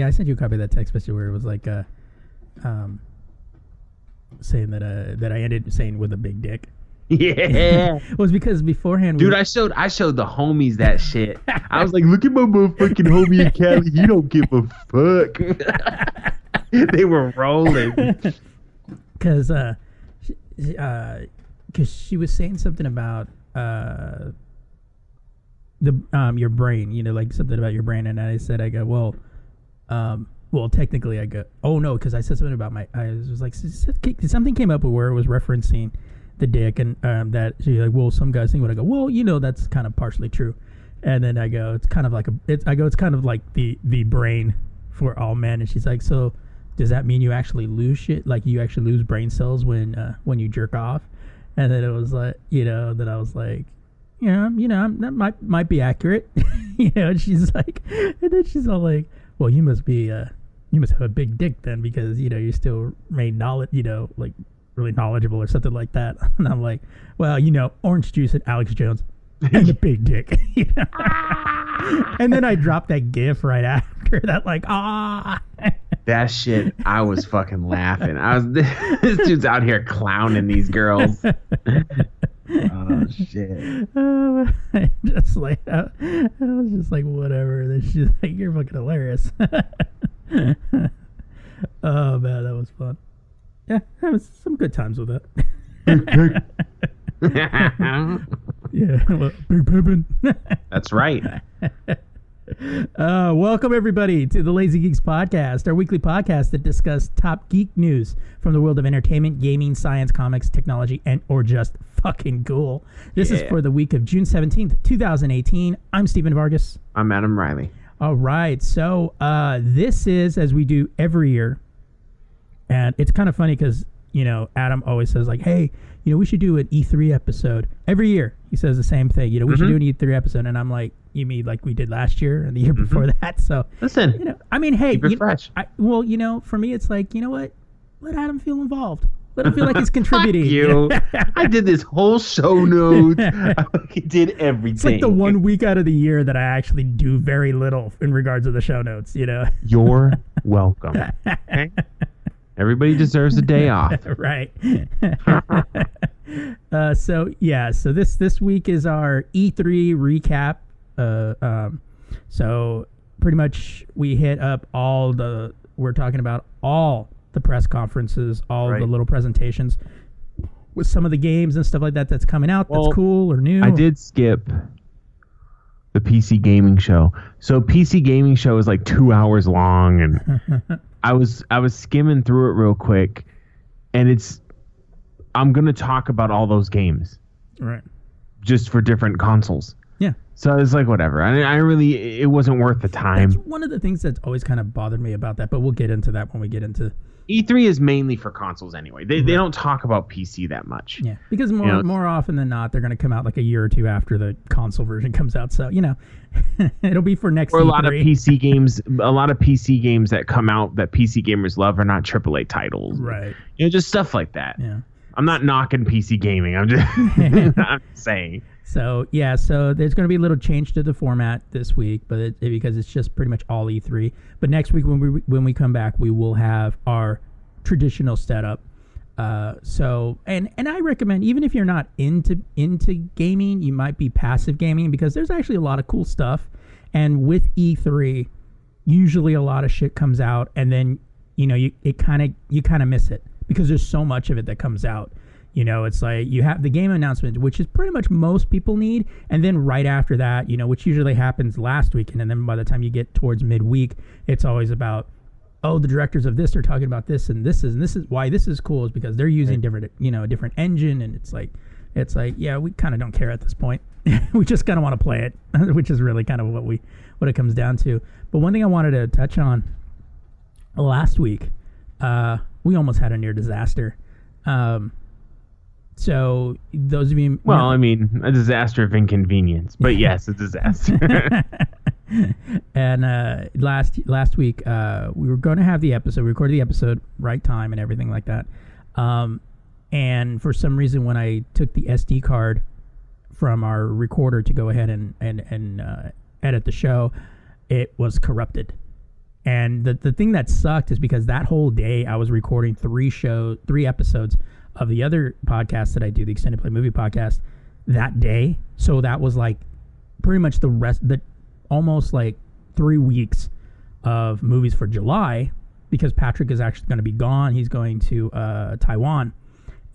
Yeah, I sent you a copy of that text message where it was like, uh, um, saying that uh that I ended saying with a big dick. Yeah. was because beforehand, we, Dude, I showed I showed the homies that shit. I was like, look at my motherfucking homie in Cali. He don't give a fuck. they were rolling. because uh, sh- uh, cause she was saying something about uh the um your brain, you know, like something about your brain, and I said, I go, well, um. Well, technically, I go. Oh no, because I said something about my. I was like, something came up where it was referencing the dick, and um, that she's like, well, some guys think. What I go, well, you know, that's kind of partially true, and then I go, it's kind of like a. It's I go, it's kind of like the the brain for all men, and she's like, so does that mean you actually lose shit? Like you actually lose brain cells when uh, when you jerk off? And then it was like, you know, that I was like, yeah, you know, that might might be accurate. you know, she's like, and then she's all like, well, you must be, uh, you must have a big dick then because you know you're still remain knowledge, you know, like really knowledgeable or something like that. And I'm like, well, you know, orange juice and Alex Jones and a big dick. you know? and then I dropped that gif right after that, like, ah. That shit, I was fucking laughing. I was this dude's out here clowning these girls. Oh shit. Uh, just like uh, I was just like whatever. Then she's like, "You're fucking hilarious." oh man, that was fun. Yeah, that was some good times with that. yeah, well, big pimpin'. That's right. Uh, welcome everybody to the Lazy Geeks podcast, our weekly podcast that discusses top geek news from the world of entertainment, gaming, science, comics, technology, and or just fucking cool. This is for the week of June seventeenth, two thousand eighteen. I'm Stephen Vargas. I'm Adam Riley. All right, so uh, this is as we do every year, and it's kind of funny because you know Adam always says like, "Hey, you know we should do an E3 episode every year." He says the same thing. You know, we should do an E3 episode, and I'm like, "You mean like we did last year and the year before that?" So Listen, you know, I mean, hey, you- fresh. I, well, you know, for me, it's like, you know what? Let Adam feel involved. Let him feel like he's contributing. You. I did this whole show notes. I did everything. it's like the one week out of the year that I actually do very little in regards to the show notes. You know, You're welcome. Okay? Everybody deserves a day off. right? uh, so yeah, so this this week is our E3 recap. Uh, um, so pretty much we hit up all the. We're talking about all the press conferences, all the little presentations with some of the games and stuff like that that's coming out. Well, that's cool or new. I did skip the PC gaming show. So PC gaming show is like two hours long, and I was I was skimming through it real quick, and it's I'm gonna talk about all those games Right. just for different consoles. Yeah. So it's like whatever. I I really it wasn't worth the time. That's one of the things that's always kind of bothered me about that, but we'll get into that when we get into E3 is mainly for consoles anyway. They they don't talk about PC that much. Yeah, because more know, more often than not, they're going to come out like a year or two after the console version comes out. So you know, it'll be for next. Year or a lot of PC games, a lot of PC games that come out that PC gamers love are not AAA titles. Right. You know, just stuff like that. Yeah. I'm not knocking PC gaming. I'm just I'm just saying. So yeah, so there's going to be a little change to the format this week, but it, it- because it's just pretty much all E3. But next week when we when we come back, we will have our traditional setup. Uh, so and and I recommend even if you're not into into gaming, you might be passive gaming because there's actually a lot of cool stuff. And with E3, usually a lot of shit comes out, and then you know you it kind of you kind of miss it because there's so much of it that comes out. You know, it's like you have the game announcement, which is pretty much most people need, and then right after that, you know, which usually happens last weekend, and then by the time you get towards midweek, it's always about, oh, the directors of this are talking about this, and this is, and this is why this is cool is because they're using different, you know, a different engine, and it's like, it's like, yeah, we kind of don't care at this point. we just kind of want to play it, which is really kind of what we, what it comes down to. But one thing I wanted to touch on last week, uh, we almost had a near disaster. Um, so those of you, Well, I mean, a disaster of inconvenience, but yes, a disaster. and uh, last last week uh, we were going to have the episode, we recorded the episode right time and everything like that. Um, and for some reason, when I took the SD card from our recorder to go ahead and and and uh, edit the show, it was corrupted. And the the thing that sucked is because that whole day I was recording three show three episodes of the other podcast that I do, the extended play movie podcast, that day. So that was like pretty much the rest the almost like three weeks of movies for July because Patrick is actually going to be gone. He's going to uh, Taiwan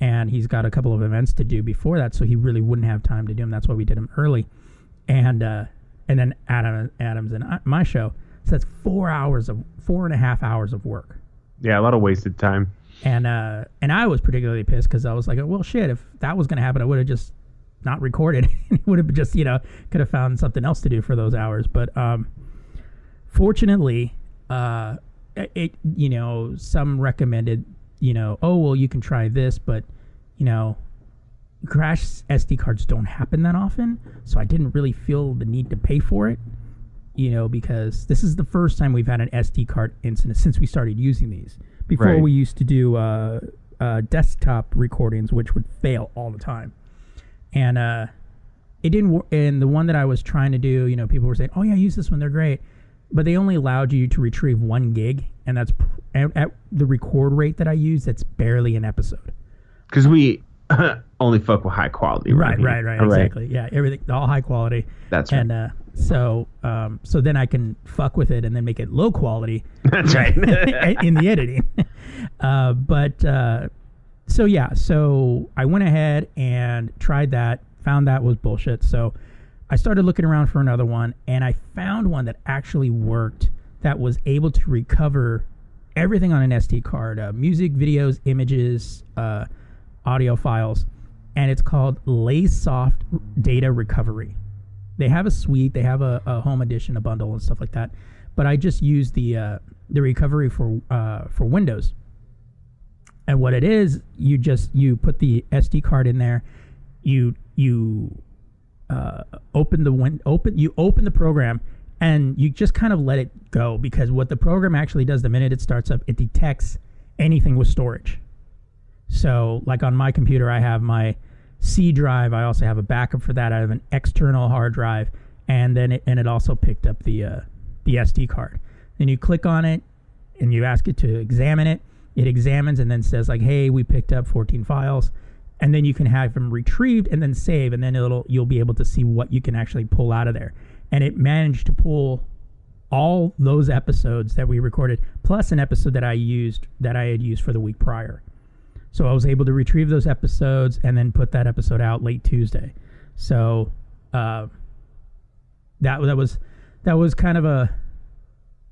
and he's got a couple of events to do before that, so he really wouldn't have time to do them. That's why we did them early. And uh, and then Adam Adams and I, my show. So that's four hours of four and a half hours of work. yeah, a lot of wasted time. And uh, and I was particularly pissed because I was like, well, shit, if that was to happen, I would have just not recorded. It would have just you know could have found something else to do for those hours. But um, fortunately, uh, it you know some recommended you know oh well you can try this, but you know crash SD cards don't happen that often, so I didn't really feel the need to pay for it. You know, because this is the first time we've had an SD card incident since we started using these. Before Right. we used to do uh, uh, desktop recordings, which would fail all the time, and uh, it didn't. Wor- and the one that I was trying to do, you know, people were saying, "Oh yeah, use this one; they're great," but they only allowed you to retrieve one gig, and that's pr- at, at the record rate that I use. That's barely an episode. Because we only fuck with high quality. Right, right, right, All exactly. Yeah, everything all high quality. That's right. And uh, so, um, so then I can fuck with it and then make it low quality That's right. in the editing. Uh, but uh, so yeah, so I went ahead and tried that. Found that was bullshit. So I started looking around for another one, and I found one that actually worked. That was able to recover everything on an SD card: uh, music, videos, images, uh, audio files, and it's called Lazesoft Data Recovery. They have a suite, they have a, a home edition, a bundle, and stuff like that. But I just use the uh, the recovery for uh, for Windows. And what it is, you just you put the SD card in there, you you uh, open the win- open you open the program and you just kind of let it go because what the program actually does the minute it starts up it detects anything with storage so like on my computer i have my c drive. I also have a backup for that. I have an external hard drive and then it, and it also picked up the uh, the sd card. Then you click on it and you ask it to examine it. It examines and then says like hey we picked up 14 files. And then you can have them retrieved and then save and then it'll you'll be able to see what you can actually pull out of there. And it managed to pull all those episodes that we recorded plus an episode that i used that i had used for the week prior so i was able to retrieve those episodes and then put that episode out late tuesday so uh, that that was that was kind of a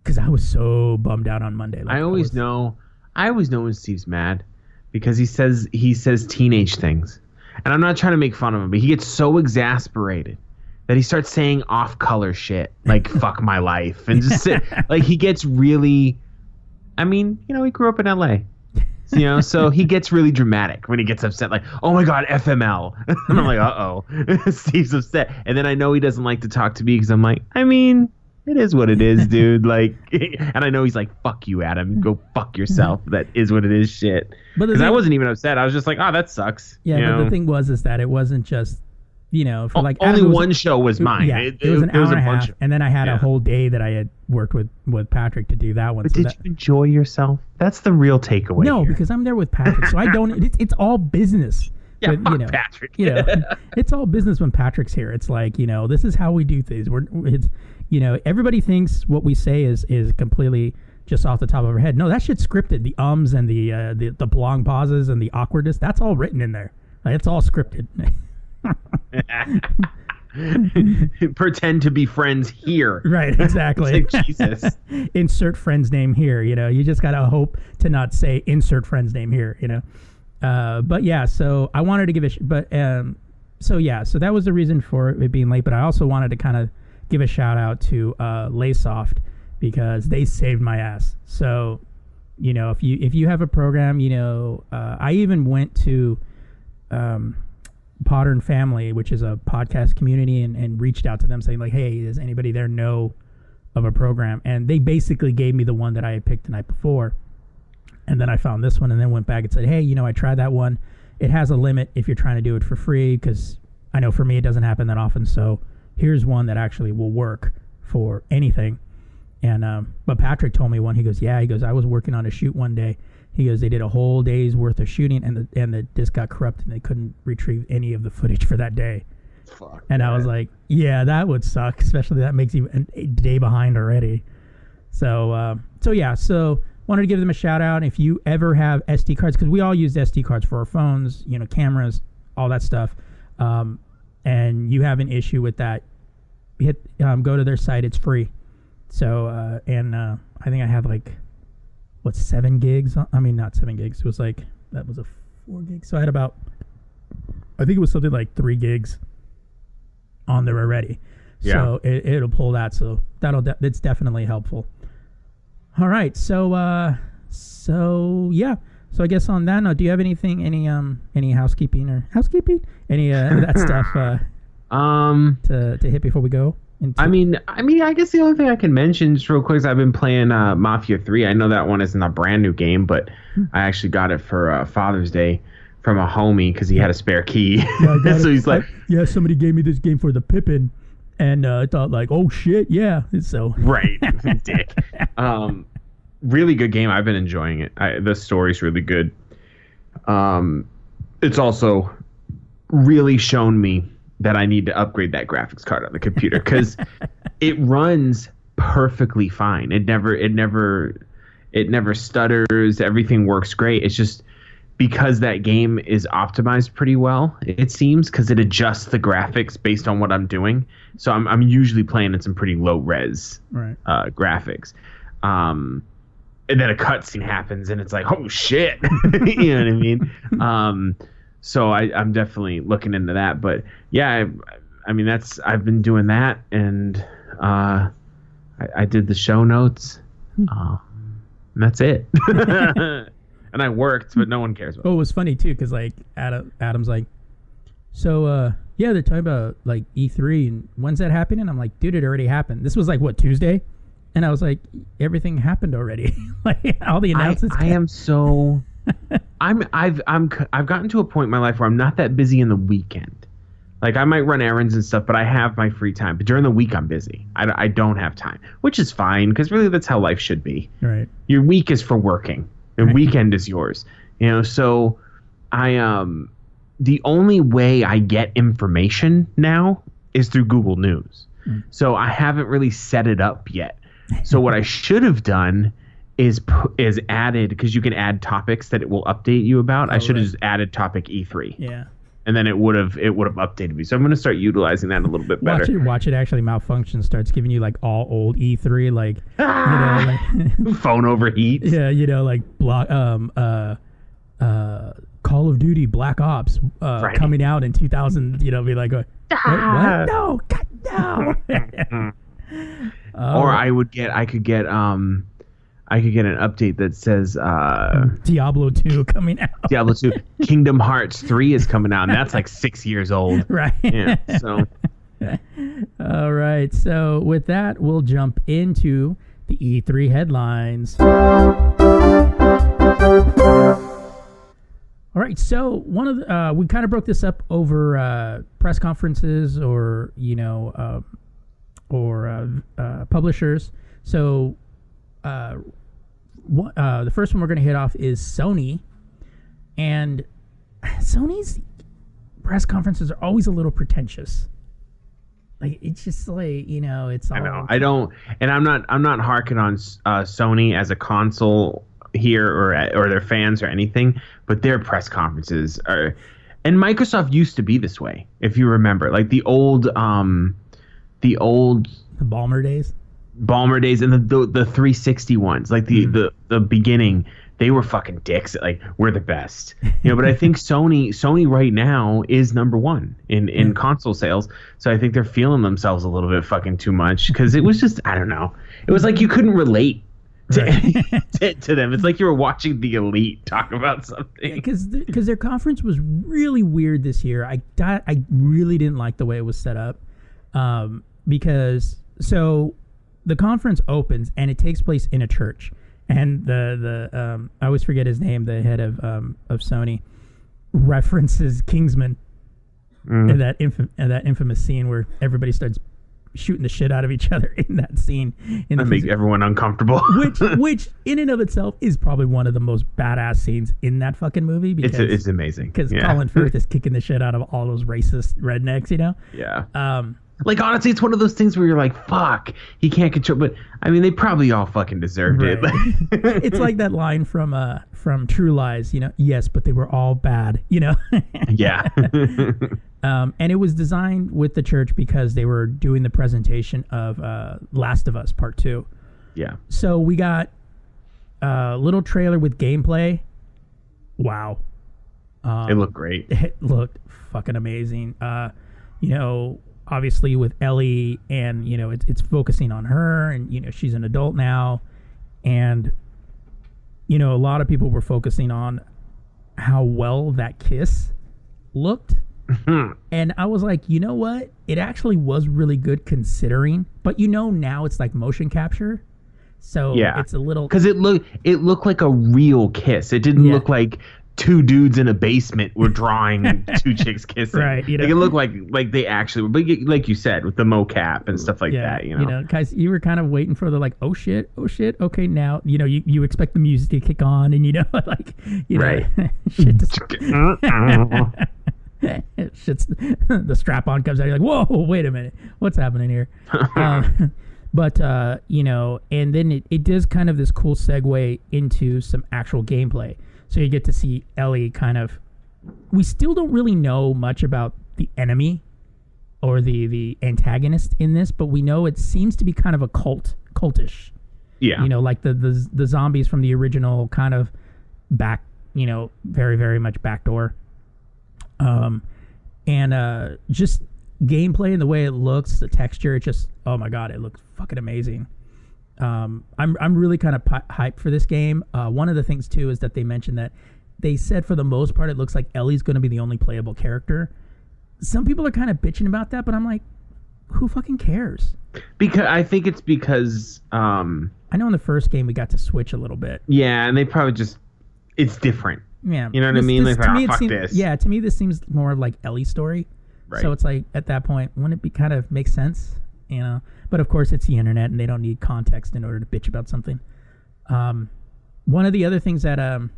because i was so bummed out on monday Like, I always was- know. I always know when Steve's mad because he says he says teenage things, and I'm not trying to make fun of him, but he gets so exasperated that he starts saying off-color shit like "fuck my life" and just sit, like he gets really. I mean, you know, he grew up in L.A. You know, so he gets really dramatic when he gets upset, like, "Oh my god, FML," and I'm like, "Uh oh," Steve's upset, and then I know he doesn't like to talk to me because I'm like, I mean, it is what it is, dude. Like, and I know he's like, "Fuck you, Adam. Go fuck yourself." That is what it is. Shit. Because I wasn't even upset. I was just like, "Oh, that sucks." Yeah, you but know? the thing was is that it wasn't just, you know, for like only Adam, it was- one show was mine. Yeah, it, was an hour and a half, of- and then I had yeah. a whole day that I had worked with with Patrick to do that one. But so did that, you enjoy yourself? That's the real takeaway. no, here. because I'm there with Patrick, so I don't. It's, it's all business. yeah, But, fuck you know, Patrick. you know, it's all business when Patrick's here. It's like you know, this is how we do things. We're it's you know, everybody thinks what we say is is completely just off the top of our head. No, that shit's scripted. The ums and the uh, the the long pauses and the awkwardness. That's all written in there. Like, it's all scripted. Pretend to be friends here. right. Exactly. Like, Jesus. insert friend's name here. You know, you just gotta hope to not say insert friend's name here. You know, uh, but yeah. So I wanted to give a, sh- but um, so yeah. So that was the reason for it being late. But I also wanted to kind of give a shout out to uh, Lazesoft because they saved my ass. So you know, if you if you have a program, you know, uh, I even went to. Um, Potter and Family, which is a podcast community, and, and reached out to them saying like, "Hey, does anybody there know of a program?" And they basically gave me the one that I had picked the night before, and then I found this one, and then went back and said, "Hey, you know, I tried that one. It has a limit if you're trying to do it for free, because I know for me it doesn't happen that often. So here's one that actually will work for anything." And um, but Patrick told me one. He goes, "Yeah." He goes, "I was working on a shoot one day." He goes, "They did a whole day's worth of shooting, and the and the disc got corrupted, and they couldn't retrieve any of the footage for that day." Fuck. And I was like, "Yeah, that would suck, especially that makes you an- a day behind already." So, uh, so yeah, so wanted to give them a shout out. If you ever have SD cards, because we all use SD cards for our phones, you know, cameras, all that stuff, um, and you have an issue with that, hit um, go to their site. It's free. So, uh, and uh, I think I have like what seven gigs? I mean, not seven gigs. It was like that was a four gig. So I had about, I think it was something like three gigs on there already. Yeah. So it, it'll pull that. So that'll de- that's definitely helpful. All right. So uh, so yeah. So I guess on that note, do you have anything, any um, any housekeeping or housekeeping, any uh, that stuff uh, Um, to to hit before we go? Into, I mean, I mean, I guess the only thing I can mention just real quick is I've been playing uh, Mafia Three. I know that one isn't a brand new game, but I actually got it for uh, Father's Day from a homie because he had a spare key. Yeah, so it. he's like, yeah, somebody gave me this game for the Pippin, and uh, I thought like, oh shit, yeah. So right, dick. Um, really good game. I've been enjoying it. I, the story's really good. Um, it's also really shown me that I need to upgrade that graphics card on the computer because it runs perfectly fine. It never, it never, it never stutters. Everything works great. It's just because that game is optimized pretty well. It seems because it adjusts the graphics based on what I'm doing. So I'm, I'm usually playing in some pretty low res right. uh, graphics. Um, and then a cutscene happens, and it's like, oh shit, you know what I mean? Um, so I, I'm definitely looking into that. But yeah, I, I mean that's I've been doing that, and uh, I, I did the show notes. Um, and that's it. and I worked, but no one cares about. Oh, it was funny too because like Adam, Adam's like, so uh, yeah, they're talking about like E3 and when's that happening? I'm like, dude, it already happened. This was like what Tuesday, and I was like, everything happened already. like all the I, announcements. I am so I'm I've I'm I've gotten to a point in my life where I'm not that busy in the weekend. Like I might run errands and stuff, but I have my free time. But during the week, I'm busy. I don't have time, which is fine because really that's how life should be. right. Your week is for working. Your weekend is yours. You know, so I um the only way I get information now is through Google News. So I haven't really set it up yet. So what I should have done is is added because you can add topics that it will update you about. I Oh, should have right. just added topic E3, Yeah. and then it would have it would have updated me. So I'm going to start utilizing that a little bit better. Watch it. Watch it actually malfunction. Starts giving you like all old E3, like you know, like Phone overheats. yeah, you know, like block um uh uh Call of Duty Black Ops uh, Right. coming out in 2000. You know, be like, what? Ah. what? No, God, no. Or I would get I could get um I could get an update that says uh, Diablo 2 coming out. Diablo 2, Kingdom Hearts 3 is coming out, and that's like six years old. right. Yeah, so All right. So with that, we'll jump into the E3 headlines. All right. So one of the, uh, we kind of broke this up over uh, press conferences or you know uh, or uh, uh, publishers. So one, uh, the first one we're going to hit off is Sony, and Sony's press conferences are always a little pretentious. Like it's just like you know, it's all I know I don't, and I'm not I'm not harking on uh, Sony as a console here or or their fans or anything, but their press conferences are, and Microsoft used to be this way, if you remember, like the old um, the old the Ballmer days. Ballmer days and the the, the 360 ones, like the, the the beginning, they were fucking dicks. Like we're the best, you know. But I think Sony Sony right now is number one in in console sales. So I think they're feeling themselves a little bit fucking too much because it was just I don't know. It was like you couldn't relate. To, to, to them, it's like you were watching the elite talk about something. because because their conference was really weird this year. I I really didn't like the way it was set up, um, because so the conference opens and it takes place in a church, and the the um, I always forget his name, the head of um, of Sony, references Kingsman, and that infam- and that infamous scene where everybody starts shooting the shit out of each other in that scene. In That the make everyone uncomfortable. which which in and of itself is probably one of the most badass scenes in that fucking movie because it's it's amazing. because yeah. Colin Firth is kicking the shit out of all those racist rednecks, you know. yeah. Um, Like honestly, it's one of those things where you're like, "Fuck, he can't control." But I mean, they probably all fucking deserved Right. it. it's like that line from uh from True Lies, you know. Yes, but they were all bad, you know. yeah, um, and it was designed with the church because they were doing the presentation of uh, Last of Us Part Two. yeah. So we got a little trailer with gameplay. Wow. Um, It looked great. it looked fucking amazing. Uh, you know, obviously with Ellie, and you know, it's it's focusing on her, and you know, she's an adult now, and you know, a lot of people were focusing on how well that kiss looked. Mm-hmm. and I was like, you know what? It actually was really good considering, but you know, now it's like motion capture. So Yeah. it's a little Because it looked it looked like a real kiss. It didn't Yeah. look like two dudes in a basement were drawing two chicks kissing. Right, you know. Like it looked like like they actually were. But like you said, with the mocap and stuff like yeah, that, you know. guys, you were kind of waiting for the like, oh shit, oh shit, okay, now you know you, you expect the music to kick on, and you know like you know Right. shit, just, shit's the strap on comes out, you're like, whoa, wait a minute, what's happening here? um, but uh, you know, and then it, it does kind of this cool segue into some actual gameplay, so you get to see Ellie kind of. We still don't really know much about the enemy or the the antagonist in this, but we know it seems to be kind of a cult, cultish. yeah. You know, like the the the zombies from the original kind of back, you know, very very much backdoor. Um, and uh, just gameplay and the way it looks, the texture, it just oh my god, it looks fucking amazing. Um, I'm I'm really kind of pi- hyped for this game. Uh, one of the things too is that they mentioned that they said for the most part it looks like Ellie's going to be the only playable character. Some people are kind of bitching about that, but I'm like, who fucking cares? because I think it's because um I know in the first game we got to switch a little bit. yeah, and they probably just it's different. Yeah, You know what I mean? this- Like, to me, it fuck seems, this. Yeah, to me, this seems more of like Ellie's story. Right. So it's like at that point, wouldn't it be kind of make sense? You know, but of course it's the internet, and they don't need context in order to bitch about something. Um, one of the other things that um,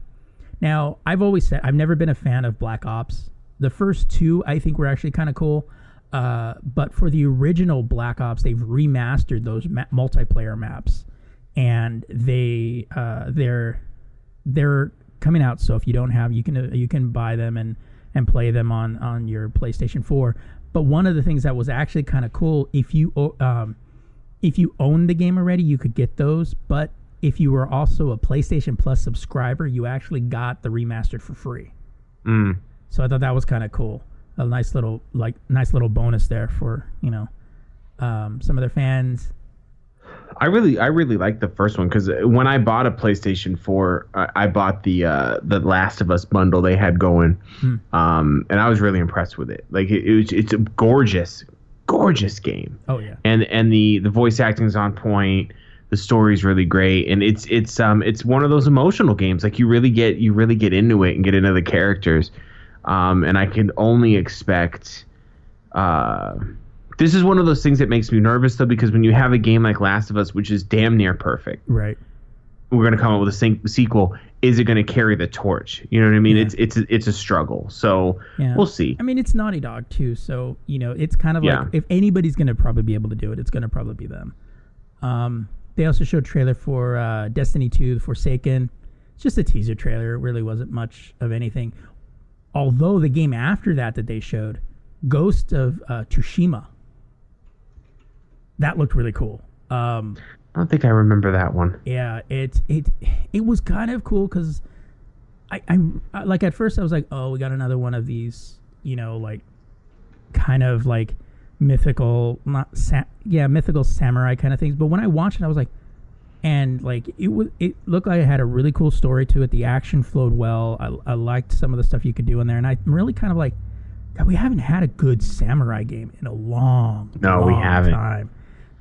now I've always said I've never been a fan of Black Ops. The first two I think were actually kind of cool. Uh, but for the original Black Ops, they've remastered those ma- multiplayer maps, and they uh, they're they're coming out. So if you don't have, you can uh, you can buy them and and play them on on your PlayStation Four. But one of the things that was actually kind of cool, if you um, if you own the game already, you could get those. But if you were also a PlayStation Plus subscriber, you actually got the remastered for free. Mm. So I thought that was kind of cool. A nice little like nice little bonus there for you know um, some of their fans. I really, I really like the first one because when I bought a PlayStation 4, I, I bought the uh, the Last of Us bundle they had going, Hmm. um, and I was really impressed with it. Like it, it was, it's a gorgeous, gorgeous game, Oh yeah. and and the the voice acting is on point. The story's really great, and it's it's um it's one of those emotional games. Like you really get you really get into it and get into the characters, um, and I can only expect. Uh, this is one of those things that makes me nervous though, because when you have a game like Last of Us, which is damn near perfect, Right. we're going to come up with a sequel. Is it going to carry the torch? You know what I mean? Yeah. It's it's a, it's a struggle. So Yeah. we'll see. I mean, it's Naughty Dog too, so you know, it's kind of Yeah. like if anybody's gonna probably be able to do it, it's gonna probably be them. Um, they also showed trailer for uh, Destiny 2: The Forsaken. It's just a teaser trailer. It really wasn't much of anything. Although the game after that that they showed, Ghost of uh, Tsushima, that looked really cool. Um, I don't think I remember that one. yeah, it it it was kind of cool because I, I like at first I was like, oh, we got another one of these, you know, like kind of like mythical, not sa- yeah, mythical samurai kind of things. But when I watched it, I was like, and like it was, it looked like it had a really cool story to it. The action flowed well. I, I liked some of the stuff you could do in there, and I'm really kind of like, God, we haven't had a good samurai game in a long, No, we haven't. Time.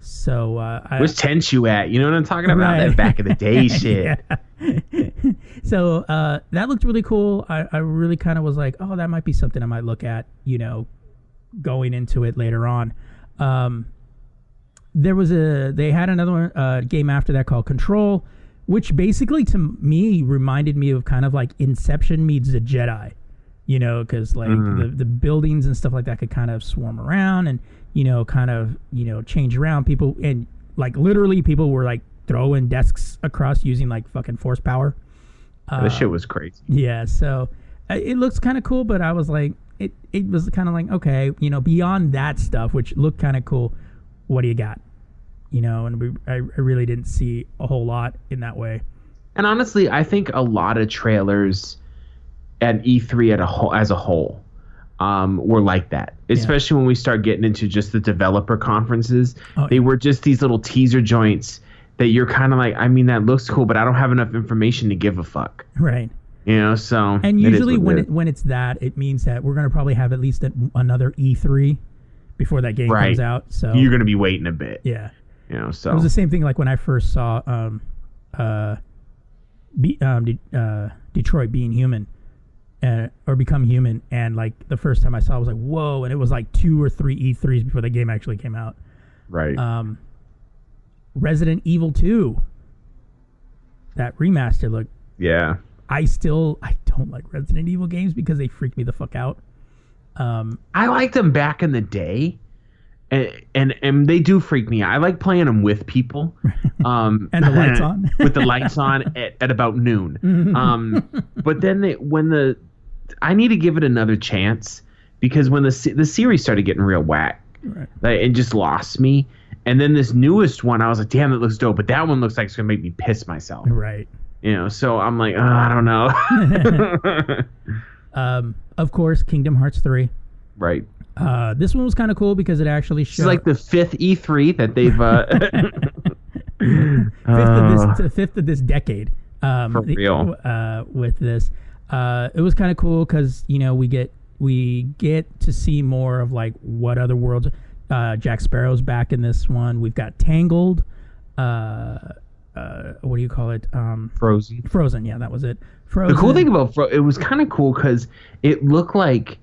So uh, I, Where's Tenchu at? You know what I'm talking about? Right. That back in the day shit. So uh, that looked really cool. I, I really kind of was like, oh, that might be something I might look at, you know, going into it later on. Um, there was a they had another uh, game after that called Control, which basically to me reminded me of kind of like Inception meets the Jedi, you know, because like the the buildings and stuff like that could kind of swarm around and you know kind of you know change around people and like literally people were like throwing desks across using like fucking force power. That shit was crazy. Yeah, so uh, it looks kind of cool, but I was like, it it was kind of like, okay, you know, beyond that stuff, which looked kind of cool, what do you got? You know, and we, I, I really didn't see a whole lot in that way. And honestly, I think a lot of trailers at E3 at a whole, as a whole um, were like that. Especially when we start getting into just the developer conferences. Oh, they yeah. were just these little teaser joints that you're kind of like, I mean, that looks cool, but I don't have enough information to give a fuck. Right. You know, so And usually what when it it, when it's that, it means that we're gonna probably have at least a, another E3 before that game Right. comes out. So you're gonna be waiting a bit. yeah. You know, so It was the same thing like when I first saw um, uh, be, um, De- uh, Detroit being human uh, or become human, and like the first time I saw, it, I was like, "Whoa!" And it was like two or three E3s before the game actually came out. right. Um, Resident Evil Two, that remaster look. yeah. I still I don't like Resident Evil games because they freak me the fuck out. Um, I liked them back in the day. And, and and they do freak me out. I like playing them with people, um, And the lights on. with the lights on at, at about noon. Um, but then they, when the, I need to give it another chance because when the the series started getting real whack, Right. like, it just lost me. And then this newest one, I was like, damn, it looks dope. But that one looks like it's gonna make me piss myself. right. You know, so I'm like, oh, I don't know. Um, of course, Kingdom Hearts three. right. Uh, this one was kind of cool because it actually showed is like the fifth E3 that they've. Uh, fifth Uh, of this fifth of this decade. Um, For real. Uh, with this, uh, it was kind of cool because you know we get we get to see more of like what other worlds. Uh, Jack Sparrow's back in this one. We've got Tangled. Uh, uh, what do you call it? Um, Frozen. Frozen. Yeah, that was it. Frozen. The cool thing about Fro- it was kind of cool because it looked like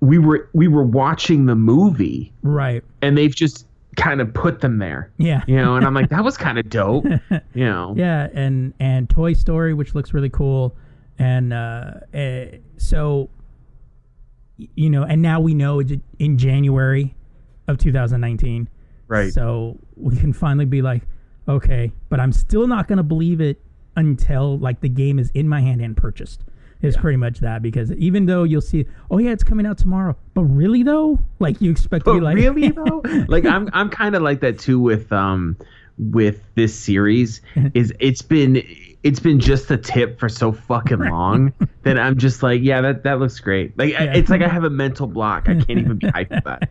we were we were watching the movie right? and they've just kind of put them there, Yeah. you know. And I'm like, that was kind of dope, you know. Yeah, and and Toy Story, which looks really cool, and uh, eh, so you know, and now we know it's in January of 2019, Right. So we can finally be like, okay, but I'm still not gonna believe it until like the game is in my hand and purchased. Is pretty much that because even though you'll see, oh yeah, it's coming out tomorrow, but really though, like you expect to be like, really though, like I'm I'm kind of like that too with um with this series is it's been it's been just the tip for so fucking long that I'm just like yeah that that looks great like I- it's like I have a mental block I can't even be hyped for that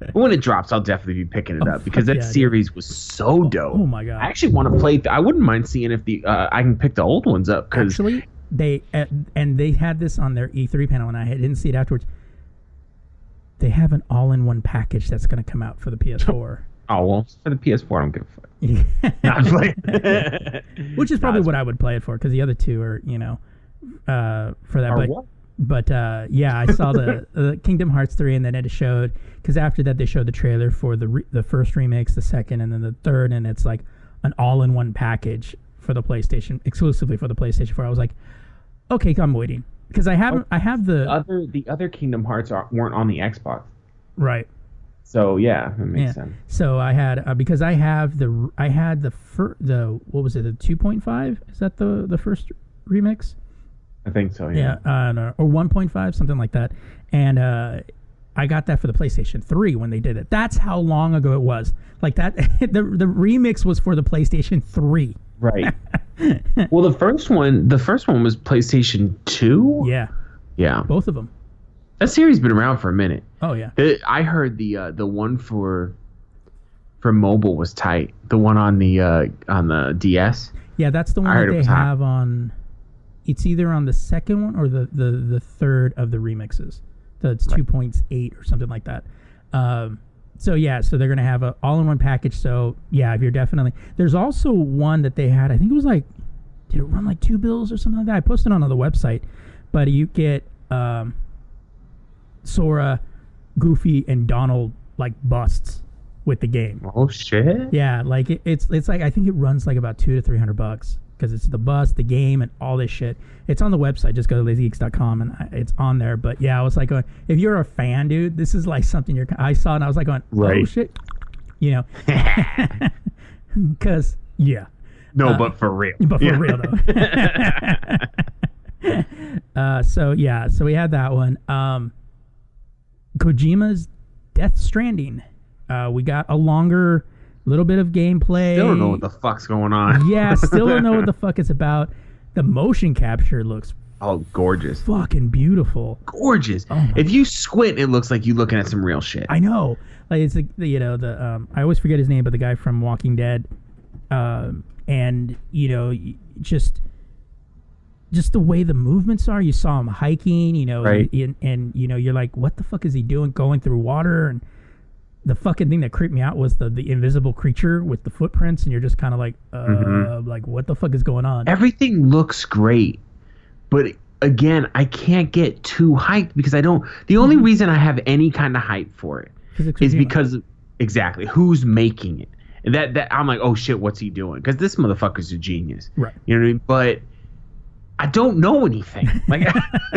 But when it drops, I'll definitely be picking it Oh, up because that yeah, dude. series was so dope. Oh my god! I actually want to play. I wouldn't mind seeing if the uh, I can pick the old ones up because Actually, they uh, and they had this on their E3 panel, and I didn't see it afterwards. They have an all-in-one package that's going to come out for the PS4, oh well for the PS4 I don't give a fuck. Nah, which is probably what I would play it for because the other two are, you know, uh, for that. Or but what? but uh, yeah, I saw the uh, Kingdom Hearts three, and then it showed because after that they showed the trailer for the re- the first remix, the second, and then the third, and it's like an all-in-one package for the PlayStation, exclusively for the PlayStation 4. I was like, okay, I'm waiting because I haven't, I have the The other the other Kingdom Hearts are, weren't on the Xbox, right. So yeah, that makes Yeah. sense. So I had uh, because I have the I had the fir- the what was it the 2.5 is that the the first remix I think so. Yeah. yeah uh, no, or 1.5 something like that and uh, I got that for the PlayStation 3 when they did it that's how long ago it was like that the the remix was for the PlayStation 3 Right. well, the first one, the first one was PlayStation Two. yeah Yeah. both of them That series been around for a minute. oh yeah The, I heard the uh, the one for for mobile was tight. The one on the uh, on the DS. yeah that's the one that they was hot. have on it's either on the second one or the the, the third of the remixes that's 2.8 or something like that um, so yeah so they're gonna have a all-in-one package so yeah if you're definitely there's also one that they had i think it was like did it run like two bills or something like that i posted on the website but you get um, sora goofy and donald like busts with the game Oh shit. yeah, like it, it's it's like I think it runs like about two to three hundred bucks because it's the bus, the game, and all this shit. It's on the website. Just go to lazygeeks.com and I, it's on there. But yeah, I was like, going, if you're a fan, dude, this is like something you're. I saw and I was like, going, oh Right. shit, you know, because yeah, No, Uh, but for real. but for Yeah. real though. uh, so yeah, so we had that one. Um, Kojima's Death Stranding. Uh, we got a longer little bit of gameplay. Still don't know what the fuck's going on. yeah, still don't know what the fuck it's about. The motion capture looks Oh, gorgeous. fucking beautiful. Gorgeous. Oh if you squint, it looks like you're looking at some real shit. I know. Like it's like the, you know the um, I always forget his name, but the guy from Walking Dead, um, and you know just just the way the movements are. You saw him hiking, you know, Right. and, and you know you're like, what the fuck is he doing going through water? And the fucking thing that creeped me out was the the invisible creature with the footprints, and you're just kind of like, uh, Mhm. like what the fuck is going on? Everything looks great, but again, I can't get too hyped because I don't. The only Mm-hmm. reason I have any kind of hype for it's because exactly who's making it. And that that I'm like, oh shit, what's he doing? Because this motherfucker's a genius. right. You know what I mean? But I don't know anything. Like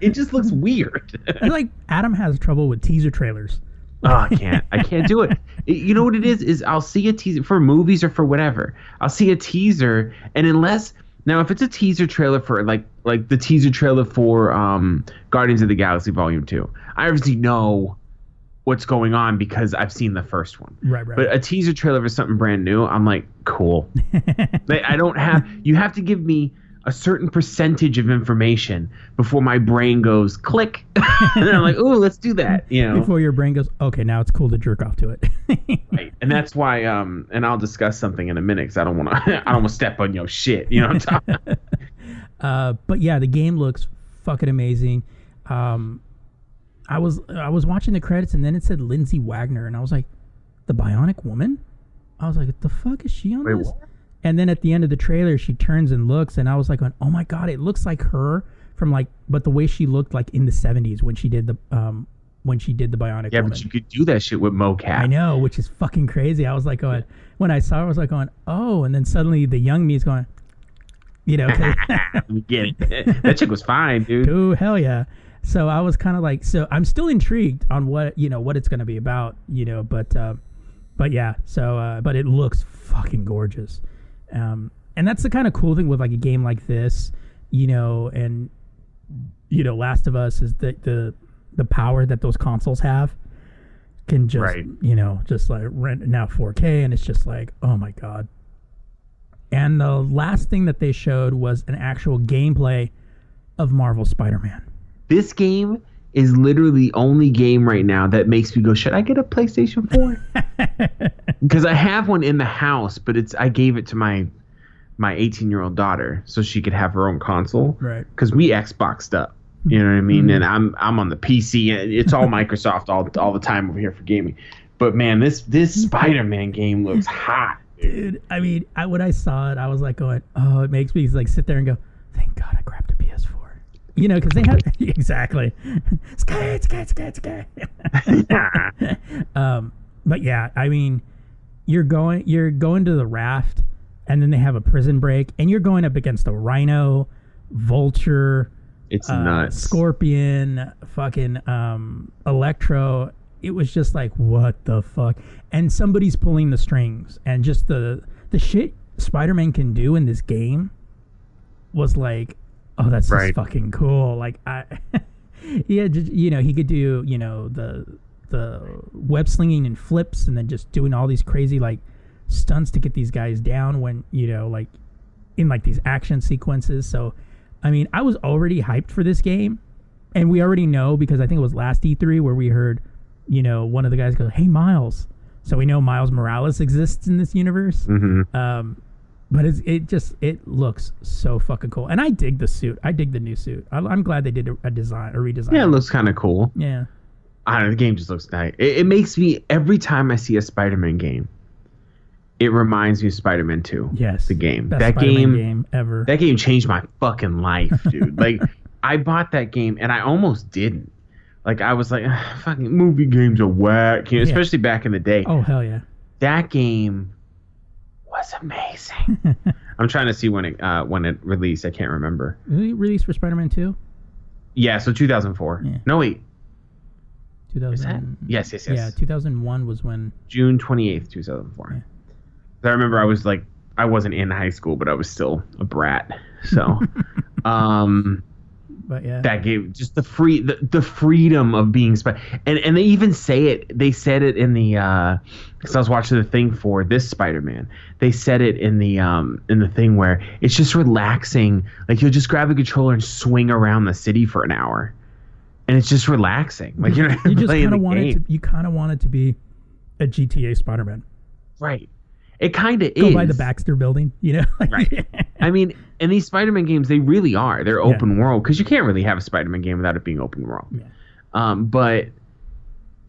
it just looks weird. I feel like Adam has trouble with teaser trailers. Oh, I can't. I can't do it. It- You know what it is? Is I'll see a teaser for movies or for whatever. I'll see a teaser, and unless now if it's a teaser trailer for like like the teaser trailer for um Guardians of the Galaxy Volume Two, I obviously know what's going on because I've seen the first one. Right, right. But a teaser trailer for something brand new, I'm like, cool. like, I don't have. You have to give me a certain percentage of information before my brain goes click, and I'm like, oh, let's do that. You know. Before your brain goes, okay, now it's cool to jerk off to it. Right. And that's why, um, and I'll discuss something in a minute because I don't want to, I don't want to step on your shit. You know what I'm talking? Uh, but yeah, the game looks fucking amazing. Um, I was I was watching the credits and then it said Lindsay Wagner and I was like, the Bionic Woman. I was like, what the fuck is she on Wait, this? what? And then at the end of the trailer, she turns and looks, and I was like, oh my god, it looks like her from like, but the way she looked like in the '70s when she did the um when she did the Bionic Yeah, Woman. but you could do that shit with mocap. I know, which is fucking crazy. I was like going when I saw her, I was like going, oh, and then suddenly the young me is going, you know, We get it. that chick was fine, dude. oh hell yeah. So I was kind of like, so I'm still intrigued on what you know what it's going to be about, you know, but uh, but yeah, so uh, but it looks fucking gorgeous, um, and that's the kind of cool thing with like a game like this, you know, and you know, Last of Us is the the the power that those consoles have can just Right. you know just like rent now 4K, and it's just like oh my god. And the last thing that they showed was an actual gameplay of Marvel Spider-Man. This game is literally the only game right now that makes me go, should I get a PlayStation 4? Because I have one in the house, but it's I gave it to my my 18 year old daughter so she could have her own console. Right. Because we Xboxed up. You know what I mean? Mm-hmm. And I'm I'm on the PC. and It's all Microsoft all all the time over here for gaming. But man, this this mm-hmm. Spider-Man game looks hot. Dude, I mean, I, when I saw it, I was like going, oh, it makes me like sit there and go, thank God I grabbed a PS4. You know, because they have exactly. Sky, sky, sky, sky. um, but yeah, I mean, you're going, you're going to the raft, and then they have a prison break, and you're going up against a rhino, vulture, It's uh, nuts. Scorpion, fucking um, Electro. It was just like, what the fuck? And somebody's pulling the strings, and just the the shit Spider-Man can do in this game was like, oh, that's Right. just fucking cool. Like I, he had, just- you know, he could do, you know, the the web slinging and flips, and then just doing all these crazy like stunts to get these guys down when you know, like in like these action sequences. So, I mean, I was already hyped for this game, and we already know because I think it was last E3 where we heard, you know, one of the guys go, "Hey, Miles." So we know Miles Morales exists in this universe. Mhm. Um, but it's, it just it looks so fucking cool, and I dig the suit. I dig the new suit. I, I'm glad they did a, a design, a redesign. Yeah, it looks kind of cool. yeah. I don't know, the game just looks nice. It, it makes me every time I see a Spider-Man game, it reminds me of Spider-Man 2. Yes. the game. Best that Spider-Man game, game ever. that game changed my fucking life, dude. like I bought that game and I almost didn't. Like I was like, "Ah, fucking movie games are whack, you know, Yeah. especially back in the day. oh hell yeah. That game was amazing. I'm trying to see when it uh, when it released. I can't remember. Re- Released for Spider-Man 2? Yeah, so 2004. Yeah. No wait, 2000. Yes, yes, yes. Yeah, 2001 was when. June 28th, 2004. I remember I was like, I wasn't in high school, but I was still a brat. So, um, But yeah. that game, just the free, the, the freedom of being Spider, and and they even say it. They said it in the, uh, because I was watching the thing for this Spider-Man. They said it in the, um, in the thing where it's just relaxing. Like you'll just grab the controller and swing around the city for an hour, and it's just relaxing. Like you're not you just kind of wanted game. to. You kind of wanted to be a GTA Spider-Man. right. It kind of Go is. by the Baxter Building, you know. Right. I mean, and these Spider-Man games, they really are. They're Yeah. open world because you can't really have a Spider-Man game without it being open world. Yeah. Um, but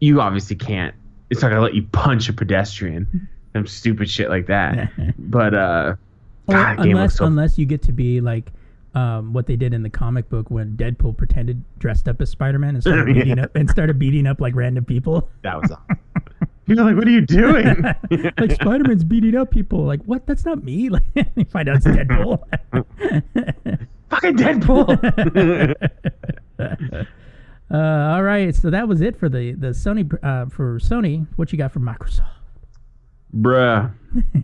you obviously can't. It's not gonna let you punch a pedestrian, some stupid shit like that. but uh, God, unless so. unless you get to be like um, what they did in the comic book when Deadpool pretended dressed up as Spider-Man and started Yeah. beating up and started beating up like random people. that was. Awesome. You're like, what are you doing? like Spider-Man's beating up people. Like what? That's not me. Like you find out it's Deadpool. Fucking Deadpool. uh, all right, so that was it for the the Sony uh, for Sony. What you got from Microsoft? Bruh.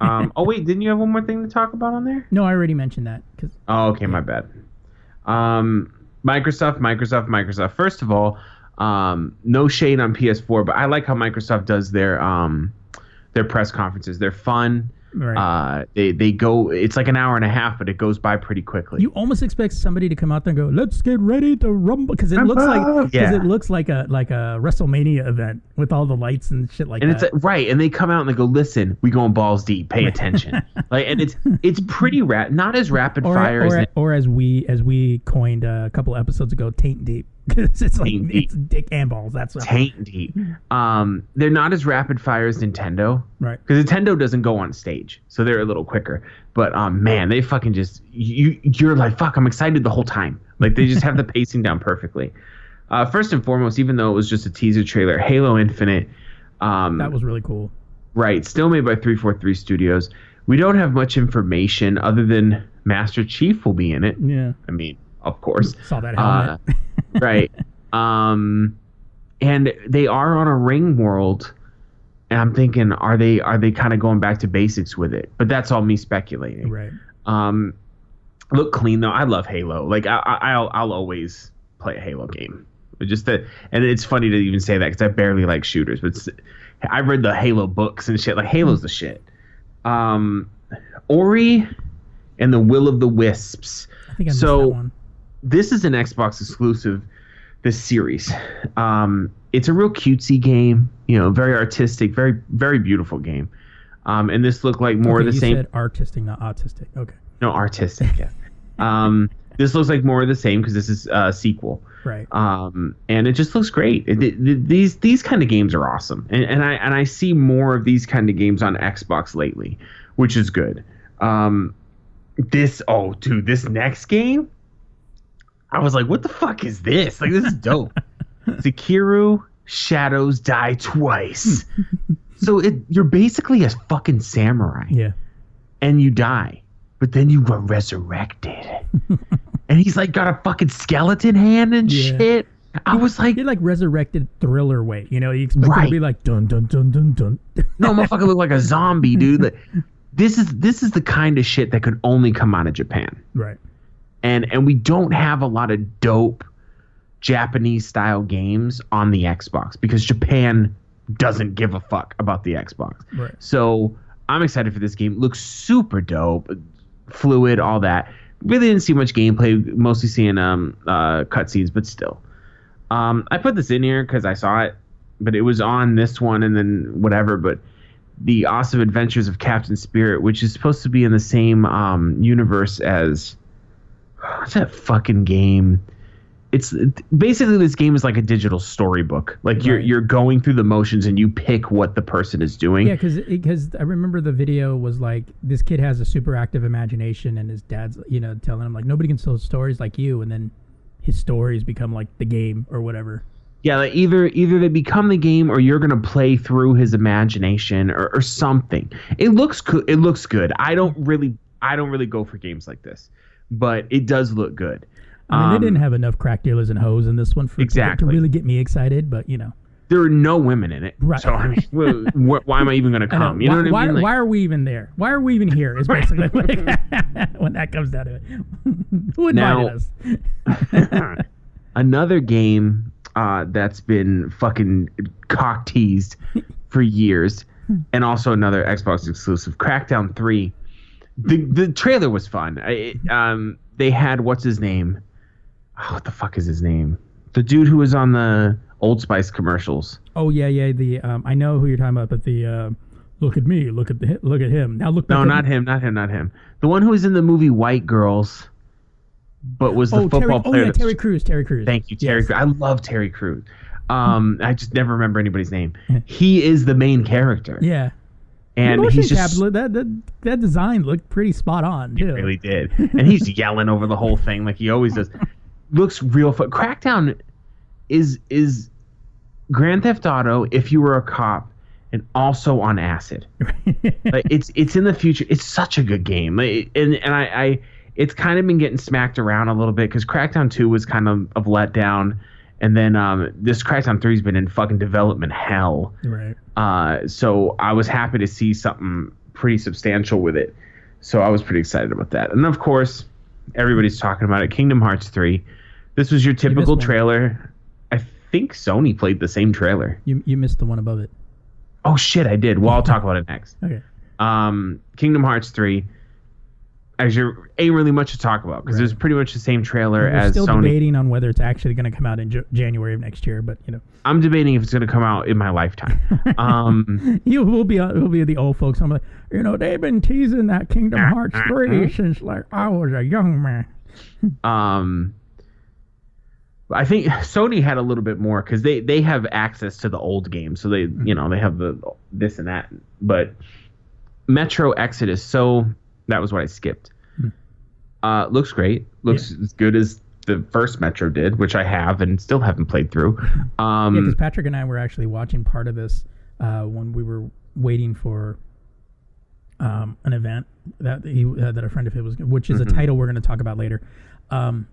Um, oh wait, didn't you have one more thing to talk about on there? No, I already mentioned that because Oh, okay, my bad. Um, Microsoft, Microsoft, Microsoft. First of all, um, no shade on PS4, but I like how Microsoft does their um, their press conferences. They're fun. right. Uh, they they go. It's like an hour and a half, but it goes by pretty quickly. you almost expect somebody to come out there and go, "Let's get ready to rumble," because it looks like because Yeah. it looks like a like a WrestleMania event with all the lights and shit like and that. And it's right, and they come out and they go, "Listen, we going balls deep. Pay attention." like, and it's it's pretty rap, not as rapid or, fire as or, it- or as we as we coined uh, a couple episodes ago, taint deep because it's like Taint deep. it's dick and balls. That's what, tank deep. Um, they're not as rapid fire as Nintendo. right. because Nintendo doesn't go on stage, so they're a little quicker. But um, man, they fucking just you you're like fuck, I'm excited the whole time. Like they just have the pacing down perfectly. Uh, first and foremost, even though it was just a teaser trailer, Halo Infinite, um, That was really cool. right, still made by 343 Studios. We don't have much information other than Master Chief will be in it. Yeah, I mean, of course, saw that uh, helmet. Right. Um, and they are on a ring world, and I'm thinking, are they are they kind of going back to basics with it? But that's all me speculating. right. Um, look clean though. I love Halo. Like I, I, I'll I'll always play a Halo game. But just that, and it's funny to even say that because I barely like shooters. But it's, I read the Halo books and shit. Like Halo's the shit. Um, Ori and the Will of the Wisps I think I So-. This is an Xbox exclusive this series. Um, it's a real cutesy game, you know, very artistic, very very beautiful game. Um, and this looked like more Okay, of the you same. said artistic, not autistic. Okay, No, artistic. Yeah. um, this looks like more of the same because this is a sequel. right. Um, and it just looks great. It- it- these these kind of games are awesome, and, and I and I see more of these kind of games on Xbox lately, which is good. Um, this oh dude, this next game, I was like, what the fuck is this? Like this is dope. Sekiro Shadows Die Twice. so it you're basically a fucking samurai Yeah. and you die, but then you were resurrected. and he's like got a fucking skeleton hand and Yeah. shit. I was like, You're like resurrected thriller way. You know, you expect it to be like dun dun dun dun dun. no, motherfucker look like a zombie, dude. Like, this is this is the kind of shit that could only come out of Japan. right. And and we don't have a lot of dope Japanese style games on the Xbox because Japan doesn't give a fuck about the Xbox. Right. So I'm excited for this game. Looks super dope, fluid, all that. Really didn't see much gameplay, mostly seeing um uh cutscenes, but still. Um, I put this in here because I saw it, but it was on this one and then whatever. But the Awesome Adventures of Captain Spirit, which is supposed to be in the same um universe as what's that fucking game? It's basically this game is like a digital storybook. Like you're Right. you're going through the motions and you pick what the person is doing. Yeah, because because I remember the video was like this kid has a super active imagination, and his dad's you know telling him like nobody can tell stories like you, and then his stories become like the game or whatever. Yeah, like either either they become the game or you're gonna play through his imagination or, or something. It looks good. It looks good. I don't really I don't really go for games like this, but it does look good. I mean, Um, they didn't have enough crack dealers and hoes in this one for Exactly. to really get me excited, but you know, There are no women in it, Right. so I mean, well, wh- why am I even I know. come? You why, know what why, I mean? Like, why are we even there? Why are we even here? Is basically like, when that comes down to it. Who invited Now- us? another game uh, that's been fucking cock teased for years, and also another Xbox exclusive, Crackdown Three. The the trailer was fun. I, um, they had what's his name? Oh, what the fuck is his name? The dude who was on the Old Spice commercials. Oh yeah, yeah. The um, I know who you're talking about, but the uh, look at me, look at the look at him. Now look. No, not me. him, not him, not him. The one who was in the movie White Girls, but was the Oh, football Terry, oh player. yeah, Terry Crews. Terry Crews. Thank you, Terry. Yes. Crews. I love Terry Crews. Um, I just never remember anybody's name. He is the main character, Yeah. And he's just that, that that design looked pretty spot on too. really did, and he's yelling over the whole thing like he always does. Looks real fun. Crackdown is is Grand Theft Auto if you were a cop and also on acid. like it's it's in the future. It's such a good game, and and I, I it's kind of been getting smacked around a little bit because Crackdown Two was kind of of letdown, and then um this Crackdown Three's been in fucking development hell. right. Uh, so I was happy to see something pretty substantial with it. So I was pretty excited about that. And of course, everybody's talking about it. Kingdom Hearts Three. This was your typical one. trailer. I think Sony played the same trailer. You you missed the one above it. Oh shit, I did. Well, I'll talk about it next. Okay. um, Kingdom Hearts 3. Actually, ain't really much to talk about because Right. it was pretty much the same trailer We're as still Sony. debating on whether it's actually going to come out in J- January of next year, but you know, I'm debating if it's going to come out in my lifetime. um, you will be uh, will be the old folks. I'm like, you know, they've been teasing that Kingdom Hearts three since like I was a young man. um, I think Sony had a little bit more because they they have access to the old games, so they you know they have the this and that. But Metro Exodus, so that was what I skipped. Uh, looks great. Looks as good as the first Metro did, which I have and still haven't played through. Um, Yeah, because Patrick and I were actually watching part of this uh, when we were waiting for um, an event that he uh, that a friend of his was, which is a title we're going to talk about later. Um,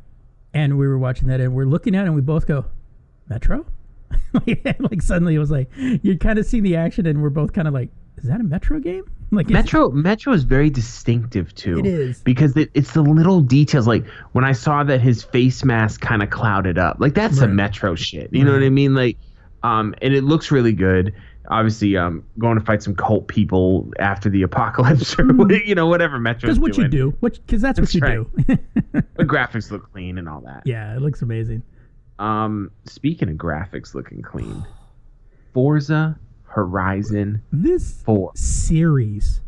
and we were watching that, and we're looking at it, and we both go, "Metro." like, like suddenly it was like you kind of see the action, and we're both kind of like, "Is that a Metro game?" Like Metro Metro is very distinctive too. It is. because it, it's the little details. Like when I saw that his face mask kind of clouded up, like that's a Metro shit. You know what I mean? Like, um, and it looks really good. Obviously, um, going to fight some cult people after the apocalypse, or what- you know whatever Metro's Because what you do, what because that's, what you That's do. The graphics look clean and all that. yeah, it looks amazing. Um, speaking of graphics looking clean, Forza Horizon This 4. series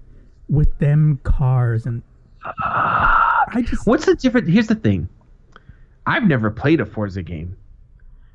with them cars and I just What's the difference? Here's the thing. I've never played a Forza game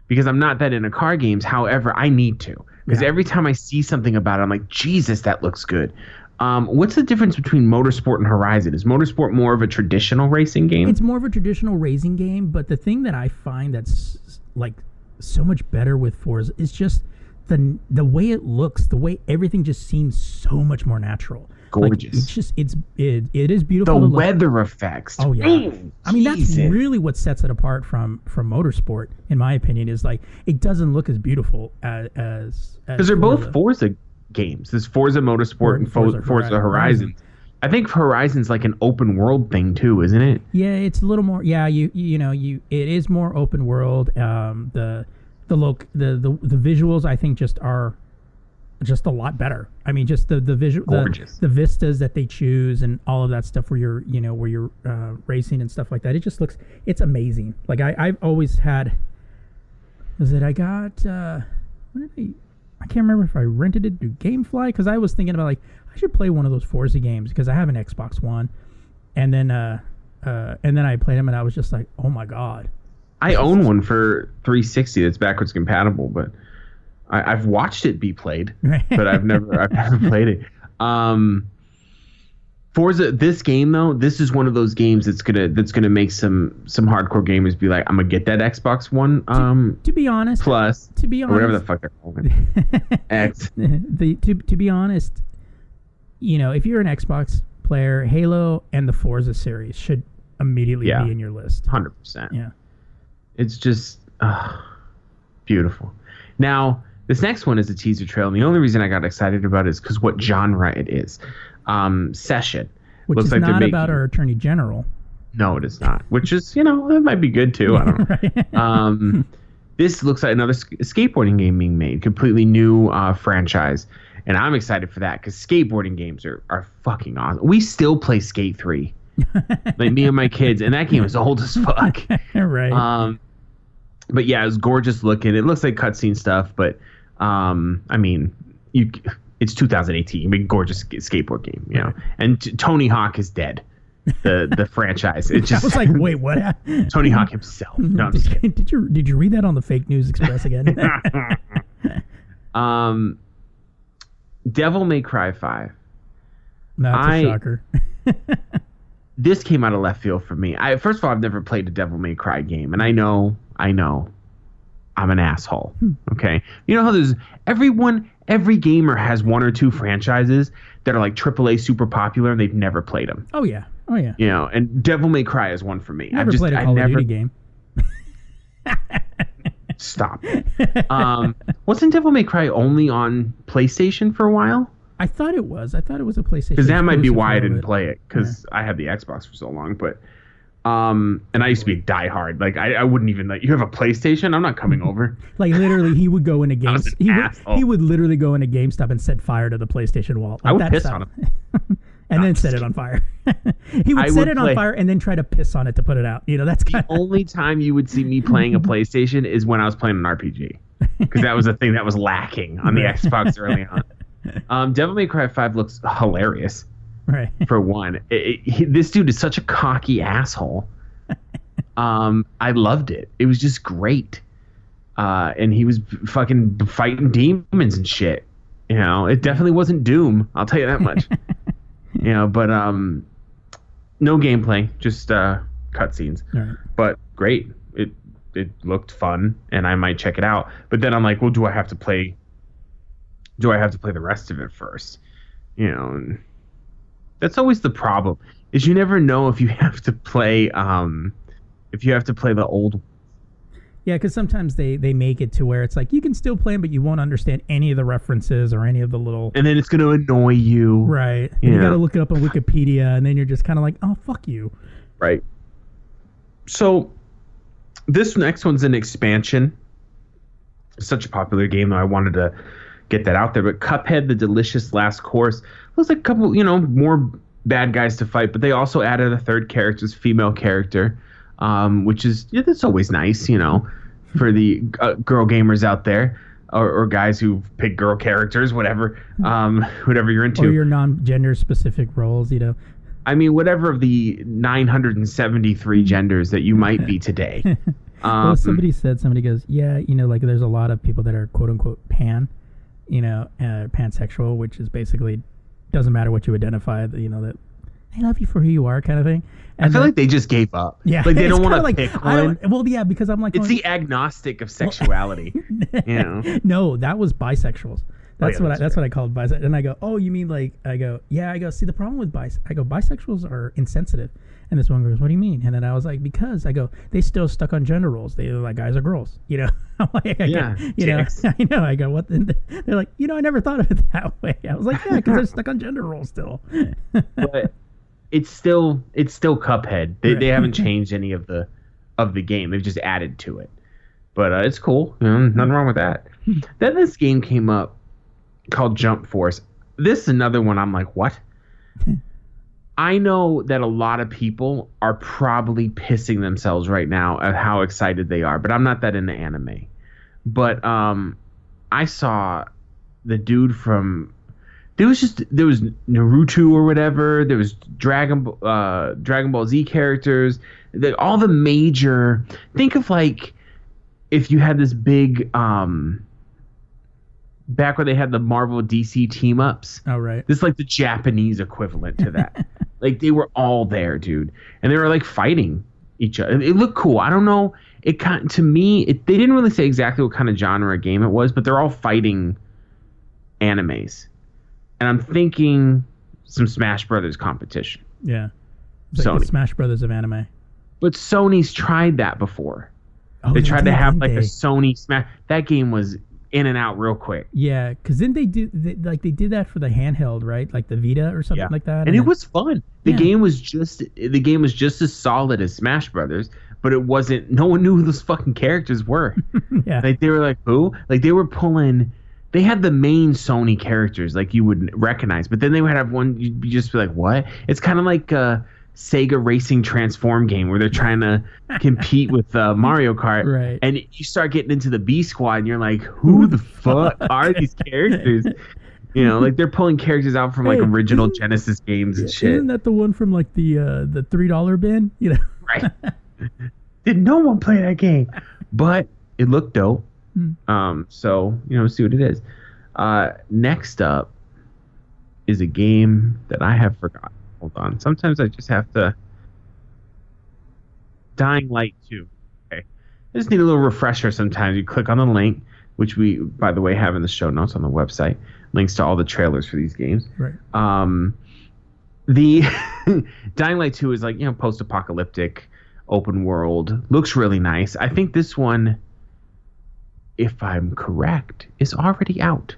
because I'm not that into car games. However, I need to because Yeah. every time I see something about it, I'm like, Jesus, that looks good. Um, what's the difference between Motorsport and Horizon? Is Motorsport more of a traditional racing game? it's more of a traditional racing game, but the thing that I find that's like so much better with Forza is just the the way it looks, the way everything just seems so much more natural. Like, Gorgeous. it's just it's it, it is the beautiful. look. weather effects. Oh yeah. I mean that's really what sets it apart from from motorsport in my opinion is like it doesn't look as beautiful as as because they're both Forza games. There's Forza Motorsport and Forza, Forza Forza Horizon. Horizon. I think Horizon's like an open world thing too, isn't it? Yeah, it's a little more. Yeah, you you know you it is more open world. Um, the the look the, the the visuals I think just are just a lot better. I mean, just the the visual the, the vistas that they choose and all of that stuff where you're you know where you're uh, racing and stuff like that. It just looks it's amazing. Like I I've always had. Was it I got? uh What did I? I can't remember if I rented it through GameFly because I was thinking about like I should play one of those Forza games because I have an Xbox One, and then uh, uh, and then I played them and I was just like, oh my god, I own one for 360 that's backwards compatible, but I, I've watched it be played, but I've never I've never played it. Um, Forza, this game though, this is one of those games that's gonna that's gonna make some some hardcore gamers be like, I'm gonna get that Xbox One um to be honest, Plus to be or whatever the honest, fuck they're calling it. X. the to to be honest, you know, if you're an Xbox player, Halo and the Forza series should immediately Yeah. be in your list. Hundred percent. Yeah. It's just uh, beautiful. Now, this next one is a teaser trail, and the only reason I got excited about it is because what genre it is. Um, Session. Which Looks is like not making- about our attorney general. No, it is not. Which is, you know, that might be good too. I don't know. right? Um, this looks like another skateboarding game being made, completely new uh, franchise, and I'm excited for that because skateboarding games are are fucking awesome. We still play Skate Three, like me and my kids, and that game is old as fuck. right. Um, but yeah, it's gorgeous looking. It looks like cutscene stuff, but um, I mean, you it's 2018. I mean, gorgeous skateboard game, you know. And t- Tony Hawk is dead. The the franchise. It I just was like, wait, what? Tony Hawk himself. No, I'm just kidding. did, did you did you read that on the fake news express again? um, Devil May Cry Five. That's I- a shocker. This came out of left field for me. I first of all, I've never played a Devil May Cry game, and I know, I know, I'm an asshole. Okay, you know how there's everyone, every gamer has one or two franchises that are like AAA super popular, and they've never played them. Oh yeah. Oh yeah. You know, and Devil May Cry is one for me. Never I've just, played a I Call never of Duty game. stop. um, wasn't Devil May Cry only on PlayStation for a while? I thought it was. I thought it was a PlayStation. because that might be why I didn't bit. play it because I had the Xbox for so long. But um, and I used to be diehard. Like I, I wouldn't even like you have a PlayStation. I'm not coming over. Like literally, he would go in a game. He would, he would literally go into GameStop and set fire to the PlayStation wall. I would piss on him. and then just set it on fire. he would I set would it play- on fire and then try to piss on it to put it out. You know, that's kind The only time you would see me playing a PlayStation is when I was playing an RPG because that was the thing that was lacking on the Xbox early on. Um, Devil May Cry Five looks hilarious right. for one. It, it, he, this dude is such a cocky asshole. Um, I loved it. It was just great. Uh, and he was fucking fighting demons and shit. You know, it definitely wasn't Doom. I'll tell you that much. you know, but um, no gameplay, just uh, cutscenes. Right. But great. It it looked fun, and I might check it out. But then I'm like, well, do I have to play? Do I have to play the rest of it first? You know, that's always the problem. Is you never know if you have to play um if you have to play the old Yeah, because sometimes they they make it to where it's like you can still play 'em, but you won't understand any of the references or any of the little. and then it's going to annoy you. Right. And You got to look it up on Wikipedia, and then you're just kind of like, oh fuck you. Right. So this next one's an expansion. It's such a popular game that I wanted to get that out there. But Cuphead, the delicious last course, looks like a couple, you know, more bad guys to fight, but they also added a third character, this female character, um, which is yeah, that's always nice, you know. for the uh, girl gamers out there, or, or guys who pick girl characters, whatever, um, whatever you're into. or your non-gender specific roles. You know, I mean, whatever of the 973 genders that you might be today. Um, well, somebody said somebody goes, yeah, you know, like there's a lot of people that are quote unquote pan, you know, uh, pansexual, which is basically doesn't matter what you identify. You know that I love you for who you are, kind of thing. I feel then- like they just gave up. yeah, like they don't want to like, pick I one. Well, yeah, because I'm like, It's the agnostic of sexuality. you know? no, that was bisexuals. That's yeah, what that's I, that's what I called bisexual. And I go, oh, you mean like? I go, yeah. I go, see, the problem with bis, I go, bisexuals are insensitive. And this one goes, what do you mean? And then I was like, because I go, they still stuck on gender roles. They're like guys or girls, you know. I'm like, I Yeah, go, you know. I know. I go, what? The, they're like, you know, I never thought of it that way. I was like, yeah, because they're stuck on gender roles still. but it's still it's still Cuphead. They, they haven't changed any of the of the game. They've just added to it. But uh, it's cool. You know, nothing wrong with that. then this game came up called Jump Force. This is another one. I'm like, what? I know that a lot of people are probably pissing themselves right now at how excited they are, but I'm not that into anime. But um, I saw the dude from there was just there was Naruto or whatever. There was Dragon uh, Dragon Ball Z characters. The, all the major. Think of like if you had this big um, back when they had the Marvel DC team ups. oh right. This is like the Japanese equivalent to that. like they were all there, dude, and they were like fighting each other. It looked cool. I don't know. It kind to me, it, they didn't really say exactly what kind of genre game it was, but they're all fighting animes, and I'm thinking some Smash Brothers competition. Yeah. It's like the Sony. Smash Brothers of anime. But Sony's tried that before. Oh, they tried to have like a? Sony Smash. That game was in and out real quick. Yeah, because then they do they, like they did that for the handheld, right? Like the Vita or something Yeah. like that. and it then- was fun. The Yeah. game was just the game was just as solid as Smash Brothers, but it wasn't. No one knew who those fucking characters were. yeah, like they were like who? Like they were pulling. They had the main Sony characters like you would recognize, but then they would have one. You'd just be like, what? It's kind of like a Sega Racing Transform game where they're trying to compete with uh, Mario Kart, Right. And you start getting into the B Squad, and you're like, who the fuck are these characters? You know, like they're pulling characters out from like Hey, original Genesis games and shit. Isn't that the one from like the uh, the three dollar bin? You know. right? Did no one play that game? But it looked dope. Hmm. Um, so you know, see what it is. Uh, next up is a game that I have forgotten. Hold on. Sometimes I just have to. Dying Light 2. Okay. I just need a little refresher sometimes. You click on the link, which we, by the way, have in the show notes on the website. Links to all the trailers for these games Right. um the dying light 2 is like you know post-apocalyptic open world looks really nice i think this one if i'm correct is already out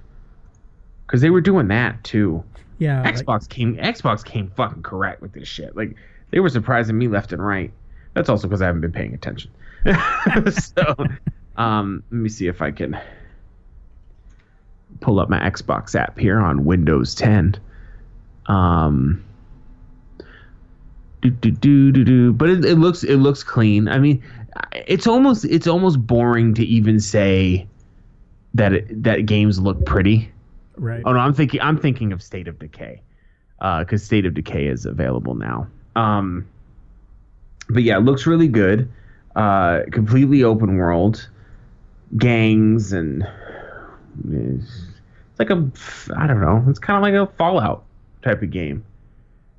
because they were doing that too Yeah. like- xbox came xbox came fucking correct with this shit. Like they were surprising me left and right. That's also because i haven't been paying attention. So um let me see if i can pull up my xbox app here on windows 10 um do, do, do, do, do. but it, it looks it looks clean. I mean it's almost it's almost boring to even say that it, that games look pretty right. Oh no, I'm thinking I'm thinking of State of Decay, because State of Decay is available now. Um, but yeah, it looks really good. Uh, completely open world, gangs and it's like a I don't know. It's kind of like a Fallout type of game,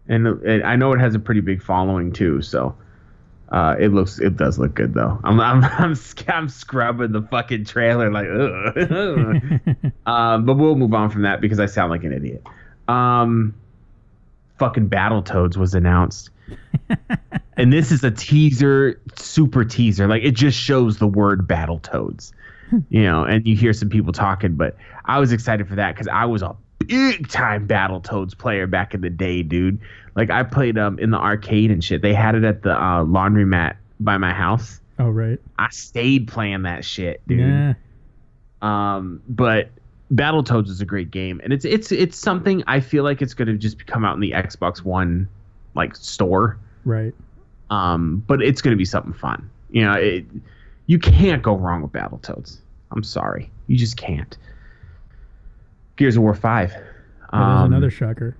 and, and I know it has a pretty big following too. So. Uh, it looks, it does look good though. I'm, I'm, I'm, I'm scrubbing the fucking trailer like, ugh. Um, but we'll move on from that because I sound like an idiot. Um, fucking Battletoads was announced. and this is a teaser, super teaser. Like it just shows the word Battletoads, you know, and you hear some people talking, but I was excited for that because I was a big time Battletoads player back in the day, dude. Like I played um in the arcade and shit. They had it at the uh, laundromat by my house. oh right. I stayed playing that shit, dude. Yeah. Um, but Battletoads is a great game, and it's it's it's something I feel like it's going to just come out in the Xbox One like store. Right. Um, but it's going to be something fun. You know, it You can't go wrong with Battletoads. I'm sorry, you just can't. Gears of War Five. Oh, there's Um, another shocker.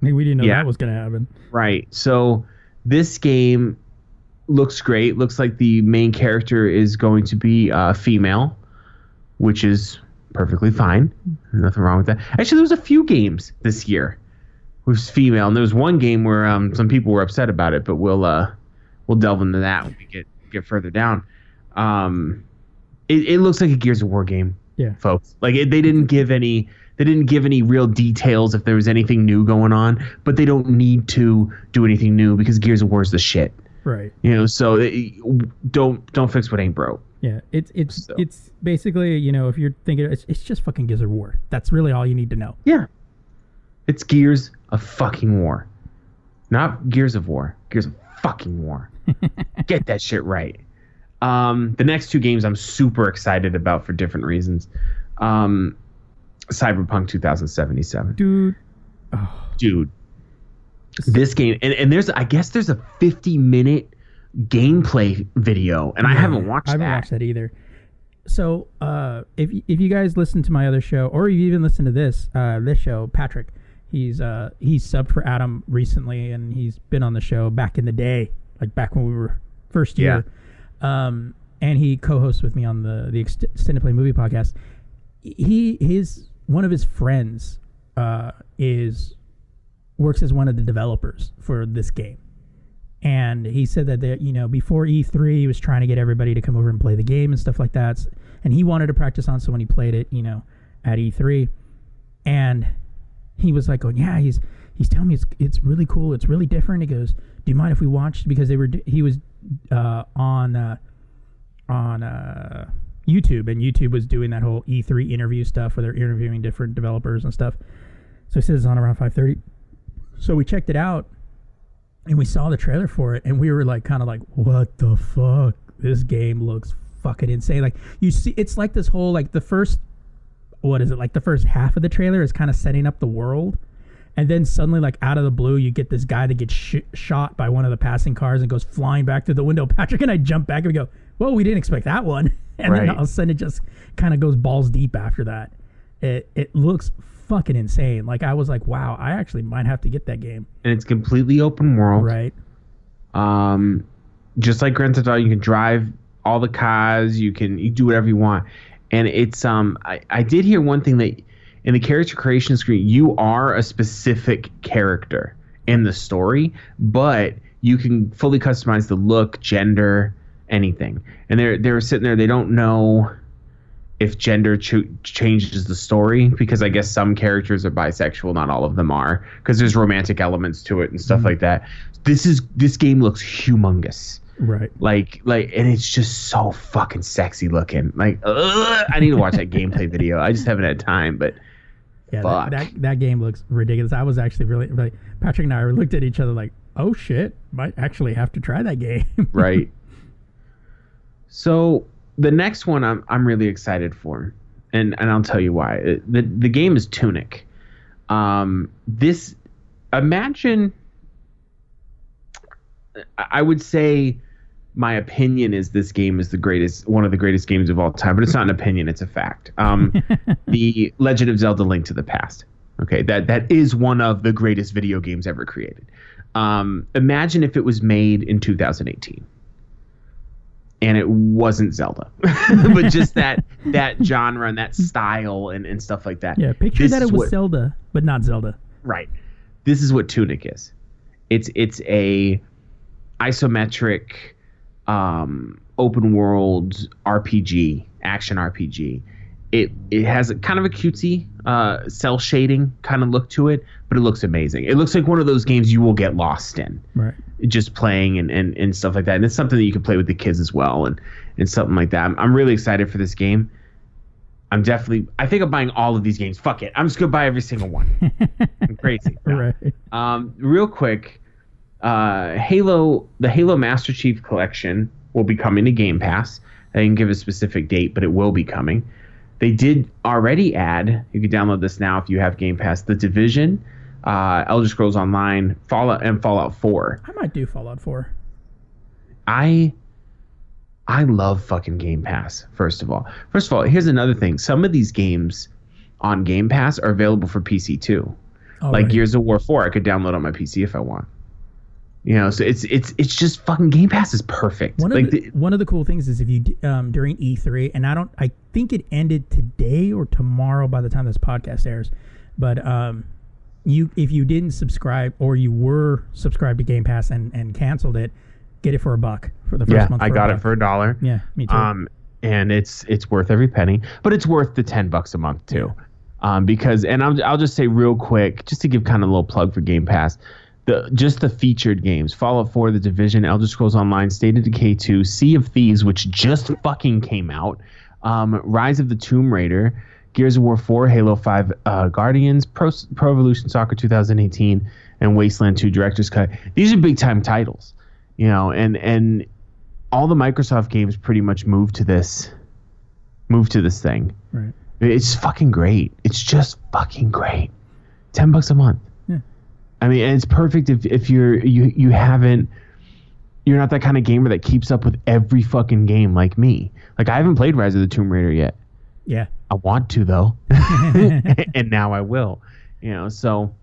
I mean, we didn't know yeah. that was going to happen. Right. So this game looks great. Looks like the main character is going to be uh, female, which is perfectly fine. Nothing wrong with that. Actually, there was a few games this year with female, and there was one game where um, some people were upset about it, but we'll uh, we'll delve into that when we get get further down. Um, it, it looks like a Gears of War game Yeah. folks. Like it, they didn't give any they didn't give any real details if there was anything new going on, but they don't need to do anything new because Gears of War is the shit. Right. You know, so it, don't don't fix what ain't broke. Yeah. It's it's So- it's basically you know if you're thinking it's it's just fucking Gears of War. That's really all you need to know. Yeah. It's Gears of fucking War. Not Gears of War. Gears of fucking War. Get that shit right. Um, the next two games I'm super excited about for different reasons. Um, Cyberpunk 2077. Dude. dude this game and, and there's i guess there's a 50 minute gameplay video and i haven't watched I haven't that watched that either. So, uh, if if you guys listen to my other show, or you even listen to this uh, this show, Patrick, he's uh, he's subbed for Adam recently, and he's been on the show back in the day, like back when we were first year. Um, and he co-hosts with me on the the Ext- extended play movie podcast. He his one of his friends uh, is works as one of the developers for this game. And he said that you know before E3 he was trying to get everybody to come over and play the game and stuff like that. And he wanted to practice on so when he played it you know at E3 and he was like going yeah he's he's telling me it's it's really cool. It's really different. He goes do you mind if we watch?" because they were he was uh, on uh, on uh, YouTube and YouTube was doing that whole E3 interview stuff where they're interviewing different developers and stuff. So he says it's on around 5:30 so we checked it out and we saw the trailer for it and we were like kind of like what the fuck? This game looks fucking insane. Like you see it's like this whole like the first what is it like the first half of the trailer is kind of setting up the world and then suddenly like out of the blue you get this guy that gets sh- shot by one of the passing cars and goes flying back through the window. Patrick and i jump back and we go well we didn't expect that one. And then all of a sudden it just kind of goes balls deep after that. It, it looks fucking insane. Like i was like wow i actually might have to get that game. And it's completely open world. Right. Um just like grand theft auto you can drive all the cars you can you do whatever you want. And it's um i, I did hear one thing that in the character creation screen you are a specific character in the story but you can fully customize the look gender anything and they're they're sitting there they don't know if gender ch- changes the story because I guess some characters are bisexual, not all of them are, because there's romantic elements to it and stuff mm-hmm. like that. This is this game looks humongous, right like like, and it's just so fucking sexy looking. Like, ugh, I need to watch that gameplay video. I just haven't had time, but Yeah, that, that that game looks ridiculous. I was actually really, like Patrick and I looked at each other like, "Oh shit, might actually have to try that game." right. so the next one I'm I'm really excited for, and and I'll tell you why. It- the The game is Tunic. Um, this imagine. I- I would say my opinion is this game is the greatest, one of the greatest games of all time. But it's not an opinion; it's a fact. Um, the Legend of Zelda: Link to the Past. Okay, that that is one of the greatest video games ever created. Um, imagine if it was made in 2018 and it wasn't Zelda, but just that that genre and that style and, and stuff like that. yeah, picture This that it was what- Zelda, but not Zelda. Right. This is what Tunic is. It's it's a isometric um, open world RPG, action RPG. It it has a kind of a cutesy uh, cell shading kind of look to it, but it looks amazing. It looks like one of those games you will get lost in Right. just playing and, and, and stuff like that. And it's something that you can play with the kids as well and, and something like that. I'm, I'm really excited for this game. I'm definitely, I think I'm buying all of these games. Fuck it. I'm just going to buy every single one. I'm crazy. No. Right. Um, real quick, uh, Halo, the Halo Master Chief Collection will be coming to Game Pass. I didn't give a specific date, but it will be coming. They did already add, you can download this now if you have Game Pass, The Division, uh, Elder Scrolls Online, Fallout, and Fallout 4. I might do Fallout 4. I I love fucking Game Pass. First of all, first of all, here's another thing. Some of these games on Game Pass are available for PC too. All like right. Gears of War 4, I could download on my PC if I want. You know, so it's it's it's just fucking Game Pass is perfect. One of like the, the- one of the cool things is if you um, during E3, and I don't, I think it ended today or tomorrow by the time this podcast airs, but um, you if you didn't subscribe or you were subscribed to Game Pass and and canceled it, get it for a buck for the first yeah, month. I got it for a dollar. yeah, me too. Um, and it's it's worth every penny, but it's worth the ten bucks a month too, um, because and I'll I'll just say real quick, just to give kind of a little plug for Game Pass, the just the featured games: Fallout 4, The Division, Elder Scrolls Online, State of Decay 2, Sea of Thieves, which just fucking came out, um, Rise of the Tomb Raider, Gears of War 4, Halo 5, uh, Guardians, Pro, Pro Evolution Soccer 2018, and Wasteland 2 Director's Cut. These are big time titles, you know, and and all the Microsoft games pretty much move to this move to this thing. right. It's fucking great. It's just fucking great. Ten bucks a month. I mean, and it's perfect if, if you're you you haven't you're not that kind of gamer that keeps up with every fucking game like me. Like I haven't played Rise of the Tomb Raider yet. Yeah. I want to though, and now I will. You know, so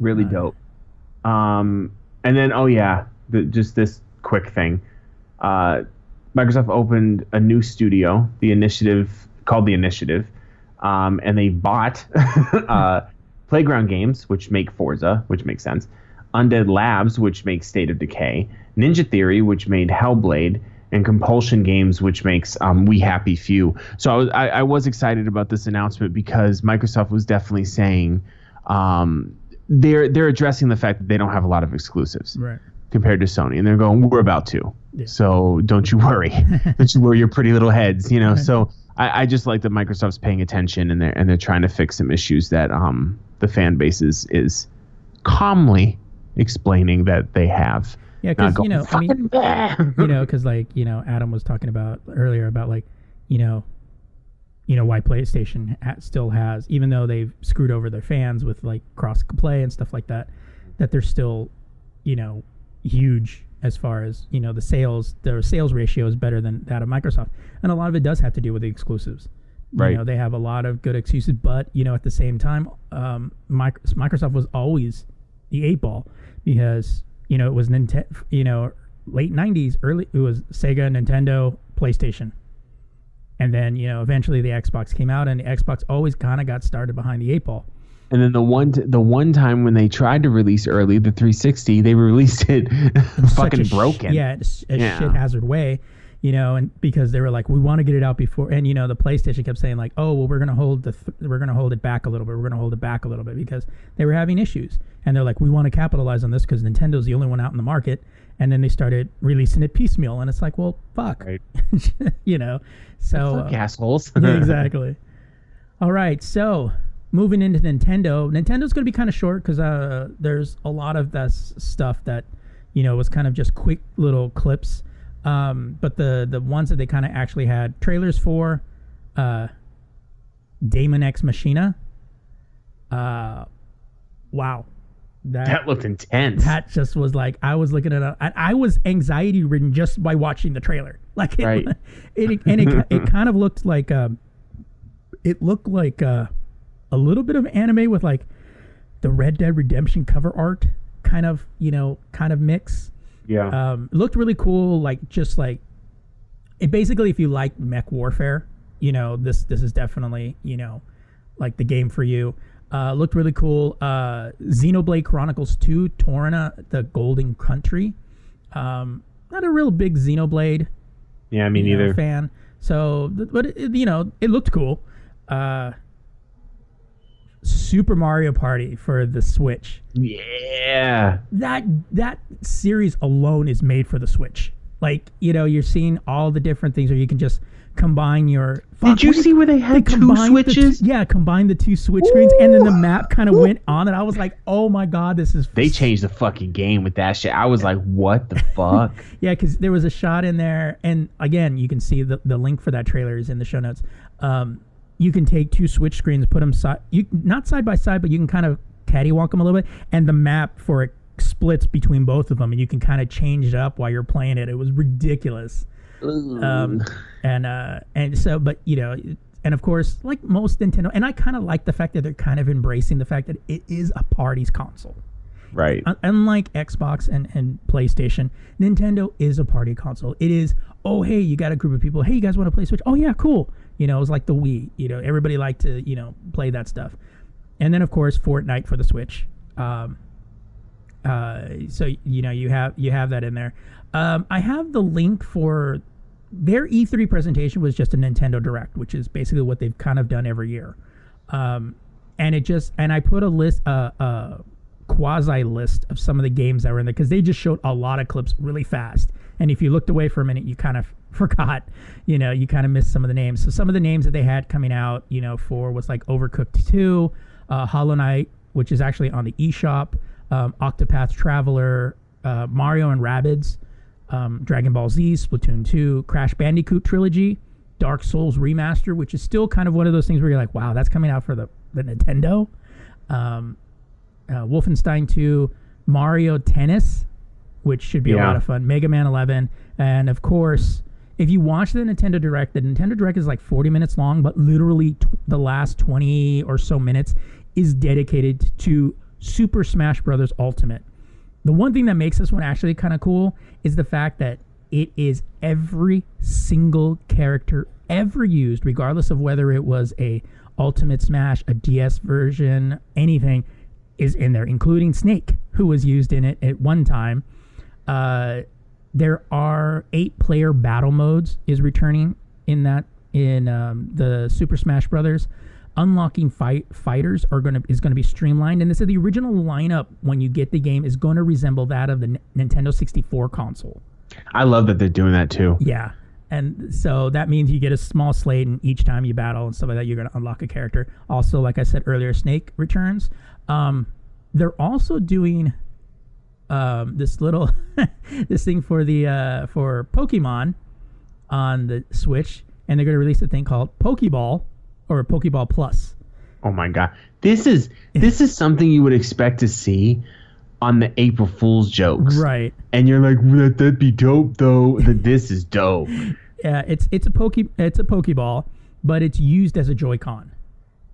really Uh, dope. Um, and then oh yeah, the, just this quick thing. Uh, Microsoft opened a new studio, the Initiative, called the Initiative, um, and they bought uh, Playground Games, which make Forza, which makes sense. Undead Labs, which makes State of Decay. Ninja Theory, which made Hellblade, and Compulsion Games, which makes um, We Happy Few. So I was, I, I was excited about this announcement because Microsoft was definitely saying um, they're they're addressing the fact that they don't have a lot of exclusives Right. compared to Sony, and they're going, "We're about to." Yeah. So don't you worry, don't you worry your pretty little heads, you know. So I, I just like that Microsoft's paying attention and they're and they're trying to fix some issues that um the fan base is is calmly explaining that they have. Yeah, because you know, I mean, you know, because like you know, Adam was talking about earlier about like, you know, you know why PlayStation still has, even though they've screwed over their fans with like cross play and stuff like that, that they're still, you know, huge as far as you know the sales. Their sales ratio is better than that of Microsoft, and a lot of it does have to do with the exclusives. Right. You know, they have a lot of good excuses, but you know, at the same time, um, Microsoft was always the eight ball because you know it was Nintendo. You know, late '90s, early it was Sega, Nintendo, PlayStation, and then you know eventually the Xbox came out, and the Xbox always kind of got started behind the eight ball. And then the one t- the one time when they tried to release early the 360, they released it fucking a sh- broken. yeah, a Yeah. shit hazard way. You know, and because they were like, we want to get it out before, and you know, the PlayStation kept saying like, oh, well, we're gonna hold the, th- we're gonna hold it back a little bit, we're gonna hold it back a little bit because they were having issues, and they're like, we want to capitalize on this because Nintendo's the only one out in the market, and then they started releasing it piecemeal, and it's like, well, fuck, Right. you know, so Fuck uh, assholes. yeah, exactly. All right, so moving into Nintendo, Nintendo's going to be kind of short because uh, there's a lot of this stuff that you know was kind of just quick little clips. Um, but the the ones that they kind of actually had trailers for, uh, Daemon X Machina. Uh, wow, that that looked intense. that just was like I was looking at it. I, I was anxiety ridden just by watching the trailer. Like it, Right. it and it, it kind of looked like um, it looked like uh, a little bit of anime with like the Red Dead Redemption cover art kind of you know kind of mix. Yeah. Um, it looked really cool. Like just like it basically, if you like mech warfare, you know this this is definitely you know like the game for you. Uh, looked really cool. Uh, Xenoblade Chronicles 2, Torna, the Golden Country. Um, not a real big Xenoblade yeah, me you know, neither. fan. So, but it, you know, it looked cool. Uh, Super Mario Party for the Switch. Yeah. That that series alone is made for the Switch. Like you know, you're seeing all the different things, or you can just combine your. Did you see where they had two combined the t- switches? yeah, combine the two Switch screens, and then the map kind of went on, and I was like, "Oh my god, this is." They changed the fucking game with that shit. I was like, what the fuck? Yeah, because there was a shot in there, and again, you can see the, the link for that trailer is in the show notes. Um, you can take two switch screens, put them side, you not side by side, but you can kind of cattywalk them a little bit, and the map for it splits between both of them, and you can kind of change it up while you're playing it. It was ridiculous. Um, and uh, and so, but you know, and of course, like most Nintendo, and I kind of like the fact that they're kind of embracing the fact that it is a party's console. Right. Unlike Xbox and, and PlayStation, Nintendo is a party console. It is, oh, hey, you got a group of people. Hey, you guys want to play Switch? Oh, yeah, cool. You know, it was like the Wii. You know, everybody liked to, you know, play that stuff. And then, of course, Fortnite for the Switch. Um, uh, so you know you have you have that in there. Um, I have the link for their E3 presentation was just a Nintendo Direct, which is basically what they've kind of done every year. Um, and it just and I put a list, uh, uh, quasi list of some of the games that were in there because they just showed a lot of clips really fast. And if you looked away for a minute, you kind of forgot, you know, you kind of missed some of the names. So some of the names that they had coming out, you know, for was like Overcooked 2, uh, Hollow Knight, which is actually on the eShop, um, Octopath Traveler, uh, Mario and Rabbids, um, Dragon Ball Z, Splatoon 2, Crash Bandicoot Trilogy, Dark Souls Remaster, which is still kind of one of those things where you're like, wow, that's coming out for the, the Nintendo. Um, uh, Wolfenstein 2, Mario Tennis, which should be a lot of fun, Mega Man 11, and of course, if you watch the Nintendo Direct, the Nintendo Direct is like 40 minutes long, but literally t- the last 20 or so minutes is dedicated to Super Smash Bros. Ultimate. The one thing that makes this one actually kind of cool is the fact that it is every single character ever used, regardless of whether it was a Ultimate Smash, a DS version, anything, is in there, including Snake, who was used in it at one time. Uh, there are eight player battle modes is returning in that in um, the Super Smash Brothers. Unlocking fight fighters are gonna is gonna be streamlined, and this is the original lineup when you get the game is going to resemble that of the N- Nintendo 64 console. I love that they're doing that too. Yeah. And so that means you get a small slate, and each time you battle and stuff like that, you're going to unlock a character. Also, like I said earlier, Snake returns. Um, they're also doing um, this little this thing for the uh, for Pokemon on the Switch, and they're going to release a thing called Pokeball or Pokeball Plus. Oh my god. This is this is something you would expect to see on the April Fool's jokes. Right. And you're like, that that'd be dope though. That this is dope. Yeah, it's it's a poke it's a pokeball, but it's used as a Joy-Con.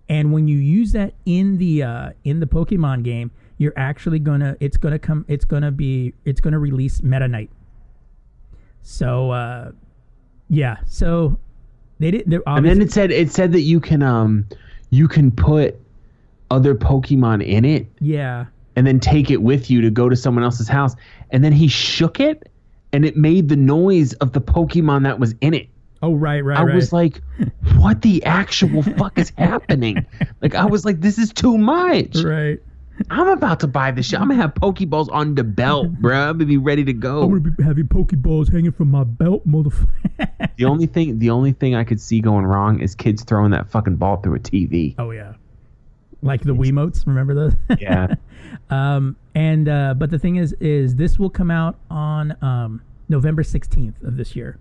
And when you use that in the uh, in the Pokemon game, you're actually gonna it's gonna come it's gonna be it's gonna release Meta Knight. So uh, yeah, so they did. They're And then it said it said that you can um you can put other Pokemon in it yeah and then take it with you to go to someone else's house. And then he shook it and it made the noise of the Pokemon that was in it. oh right right I right was like, what the actual fuck is happening? Like I was like, this is too much. right. I'm about to buy this shit. I'm gonna have Pokeballs on the belt, bro. I'm gonna be ready to go. I'm gonna be having Pokeballs hanging from my belt, motherfucker. The only thing, the only thing I could see going wrong is kids throwing that fucking ball through a TV. oh yeah, like the Wiimotes. Remember those? Yeah, Um, and uh, but the thing is, is this will come out on um, November sixteenth of this year.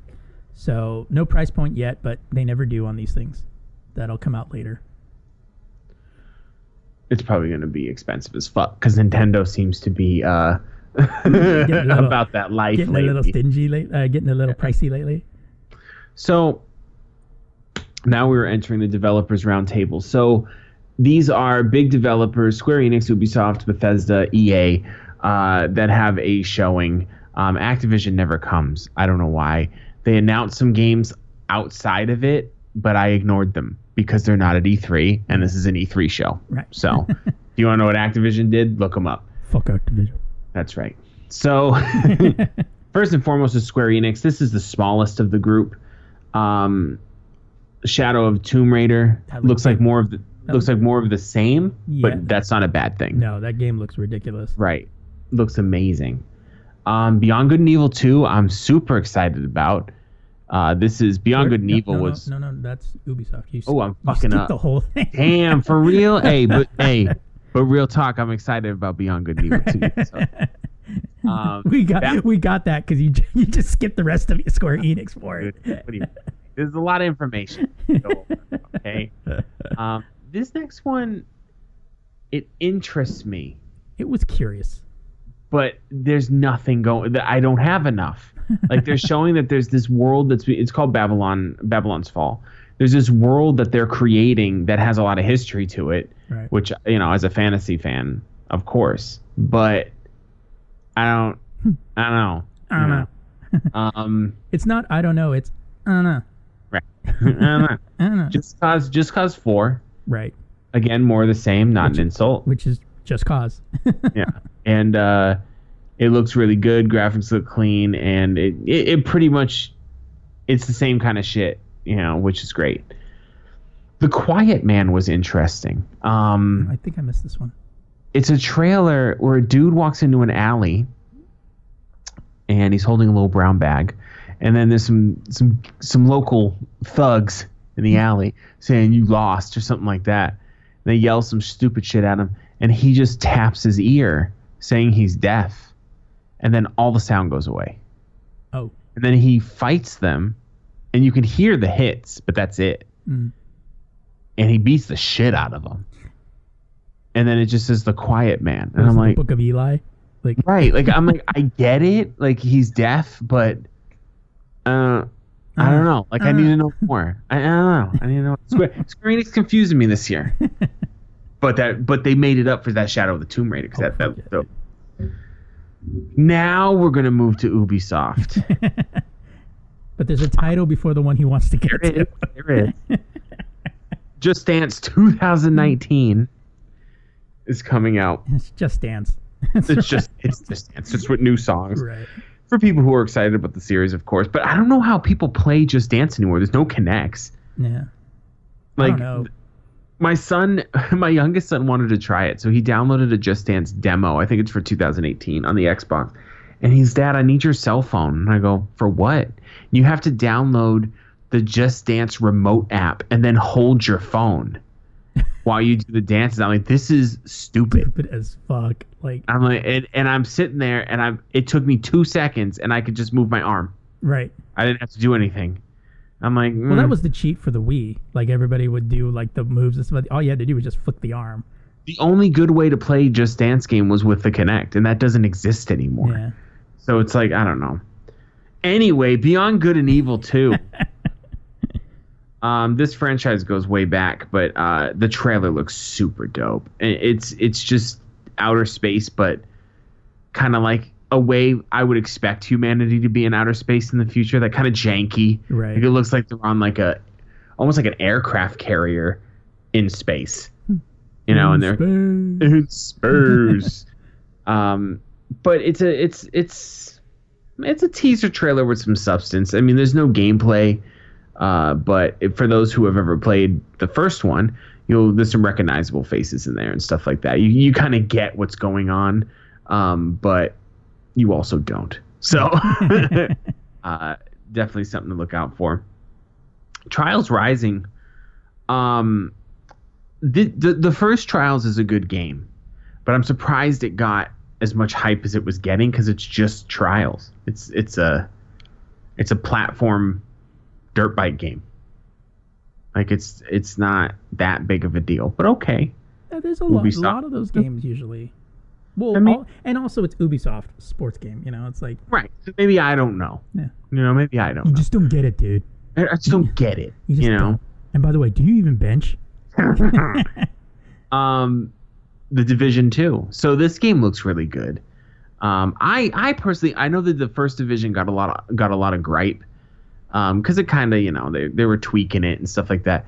So no price point yet, but they never do on these things. That'll come out later. It's probably gonna be expensive as fuck because Nintendo seems to be uh little- about that life Getting a little stingy late, uh, getting a little pricey lately. So now we're entering the developers roundtable. So these are big developers: Square Enix, Ubisoft, Bethesda, EA, uh, that have a showing. Um, Activision never comes. I don't know why. They announced some games outside of it, but I ignored them because they're not at E3, and this is an E3 show. Right. So, if you want to know what Activision did, look them up. Fuck Activision. That's right. So, first and foremost is Square Enix. This is the smallest of the group. Um, Shadow of Tomb Raider looks looks like more of the looks like more of the same, Yeah. but that's not a bad thing. No, that game looks ridiculous. Right. Looks amazing. Um, Beyond Good and Evil 2, I'm super excited about. Uh, this is Beyond Good and no, Evil no, no, was no, no, that's Ubisoft. You, Oh, I'm fucking up. the whole thing. damn for real. hey, but hey, but real talk, I'm excited about Beyond Good and Evil too. So, um, we got that- we got that because you you just skipped the rest of Square Enix for it. Dude, what do you- there's a lot of information. okay. Um, this next one, it interests me, It was curious. but there's nothing going. I don't have enough. Like they're showing that there's this world that's it's called Babylon Babylon's Fall. There's this world that they're creating that has a lot of history to it, Right. which you know, as a fantasy fan, of course. But I don't, I don't know. I don't know. Um, It's not. I don't know. It's. I don't know. right. I don't know. I don't know. Just cause, just cause four. right. Again, more of the same, not an insult. Which is just cause. yeah and uh it looks really good graphics look clean and it, it it pretty much it's the same kind of shit you know which is great. The quiet man was interesting. Um I think I missed this one. it's a trailer where a dude walks into an alley and he's holding a little brown bag and then there's some some some local thugs in the alley saying you lost or something like that. And they yell some stupid shit at him and he just taps his ear saying he's deaf and then all the sound goes away Oh. and then he fights them and you can hear the hits but that's it Mm. and he beats the shit out of them and then it just says the quiet man and i'm like Book of Eli. Like. right like i'm like i get it like he's deaf but uh I don't know. Like I need to know more. I, I don't know. I need to know. Square, Square Enix confusing me this year. but that, but they made it up for that Shadow of the Tomb Raider. 'cause that, that, fuck that- now we're gonna move to Ubisoft. But there's a title before the one he wants to get There to. is. There is. Just Dance 2019 is coming out. It's just dance. It's just it's just Dance. It's with new songs right. for people who are excited about the series, of course. But I don't know how people play Just Dance anymore. There's no Kinects. Yeah. Like I don't know. My son, my youngest son wanted to try it, so he downloaded a Just Dance demo. I think it's for 2018 on the Xbox. And he's, Dad, I need your cell phone. And I go, for what? You have to download the Just Dance remote app and then hold your phone while you do the dances. I'm like, this is stupid. Stupid as fuck. Like. I'm like, and, and I'm sitting there, and I'm. It took me two seconds, and I could just move my arm. Right. I didn't have to do anything. I'm like, Well, that mm. was the cheat for the Wii. Like everybody would do like the moves and stuff. All you had to do was just flick the arm. the only good way to play Just Dance game was with the Kinect, and that doesn't exist anymore. Yeah. So it's like I don't know. Anyway, Beyond Good and Evil 2. um, this franchise goes way back, but uh, the trailer looks super dope. It's it's just outer space, but kind of like a way I would expect humanity to be in outer space in the future. That kind of janky. Right. Like it looks like they're on like a almost like an aircraft carrier in space. You know, and they're in Spurs. um, but it's a it's it's it's a teaser trailer with some substance. I mean, there's no gameplay, uh, but for those who have ever played the first one, you'll there's some recognizable faces in there and stuff like that. You you kind of get what's going on, um, but you also don't. So uh, definitely something to look out for. Trials Rising. Um, the, the the first Trials is a good game, but I'm surprised it got as much hype as it was getting because it's just Trials. It's it's a it's a platform dirt bike game. Like it's it's not that big of a deal, but okay. Yeah, there's a lot, a lot of those games usually. Well, I mean- all, and also it's Ubisoft sports game. You know, it's like Right. So maybe I don't know. yeah, You know, maybe I don't you know. just don't get it, dude. I I just don't get it. You just You know. don't. And by the way, do you even bench? um, the Division Two. So this game looks really good. Um, I I personally I know that the first division got a lot of, got a lot of gripe Um, because it kind of you know they they were tweaking it and stuff like that.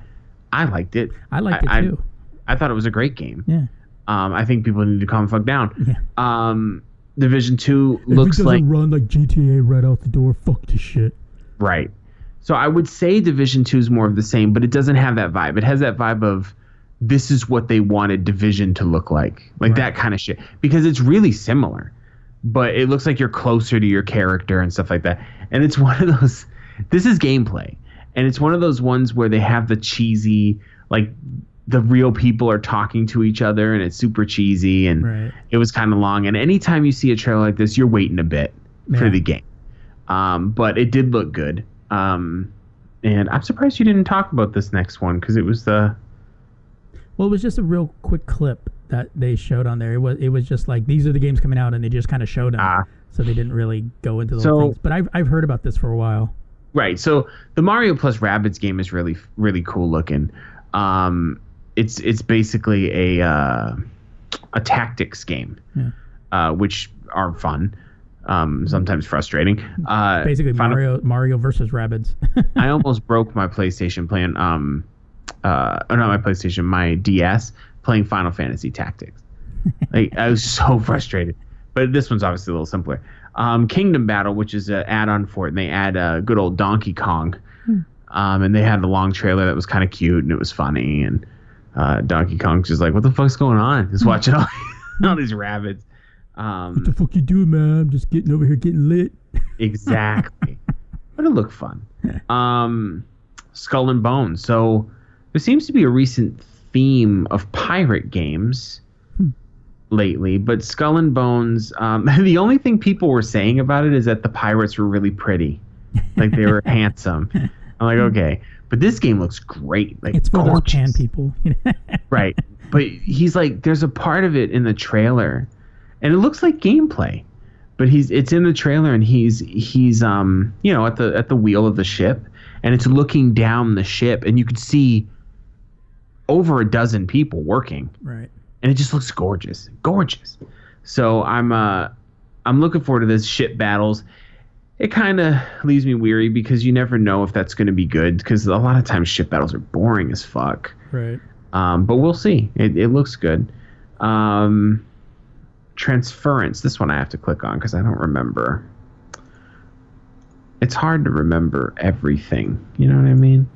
I liked it. I liked it I- too. I thought it was a great game. yeah. Um, I think people need to calm the fuck down. Yeah. Um, Division Two looks like run like GTA right out the door, fuck this shit. Right. So I would say Division 2 is more of the same, but it doesn't have that vibe. It has that vibe of this is what they wanted Division to look like. Like that kind of shit. Because it's really similar. But it looks like you're closer to your character and stuff like that. And it's one of those this is gameplay. And it's one of those ones where they have the cheesy like the real people are talking to each other and it's super cheesy and Right. it was kind of long. And anytime you see a trailer like this, you're waiting a bit for the game. Um, but it did look good. Um, and I'm surprised you didn't talk about this next one because it was the Well, it was just a real quick clip that they showed on there. It was it was just like these are the games coming out, and they just kind of showed them. Ah. so they didn't really go into those So- things. But I've I've heard about this for a while. Right. So the Mario plus Rabbids game is really really cool looking. Um, it's it's basically a uh, a tactics game, Yeah. uh, which are fun. Um, sometimes frustrating. Uh, Basically, Final- Mario Mario versus Rabbids. I almost broke my PlayStation playing um, uh, oh, not my PlayStation, my DS playing Final Fantasy Tactics. Like I was so frustrated. But this one's obviously a little simpler. Um, Kingdom Battle, which is an add-on for it, and they add uh, good old Donkey Kong. Um, and they had the long trailer that was kind of cute and it was funny. And uh, Donkey Kong's just like, "What the fuck's going on?" Just watching all, all these rabbits. Um, the fuck you doing, man? I'm just getting over here getting lit. Exactly. but it looked fun. Um, Skull and Bones. So there seems to be a recent theme of pirate games lately, but Skull and Bones. Um, the only thing people were saying about it is that the pirates were really pretty, like they were handsome. I'm like, okay, but this game looks great. Like It's for those gorgeous. people. Right. But he's like, there's a part of it in the trailer, and it looks like gameplay. But he's it's in the trailer, and he's he's um you know at the at the wheel of the ship, and it's looking down the ship, and you could see over a dozen people working, right. and it just looks gorgeous, gorgeous. So I'm uh I'm looking forward to this ship battles. It kind of leaves me weary because you never know if that's going to be good because a lot of times ship battles are boring as fuck. Right. Um, but we'll see. It, it looks good. Um, transference. This one I have to click on because I don't remember. It's hard to remember everything. You know what I mean?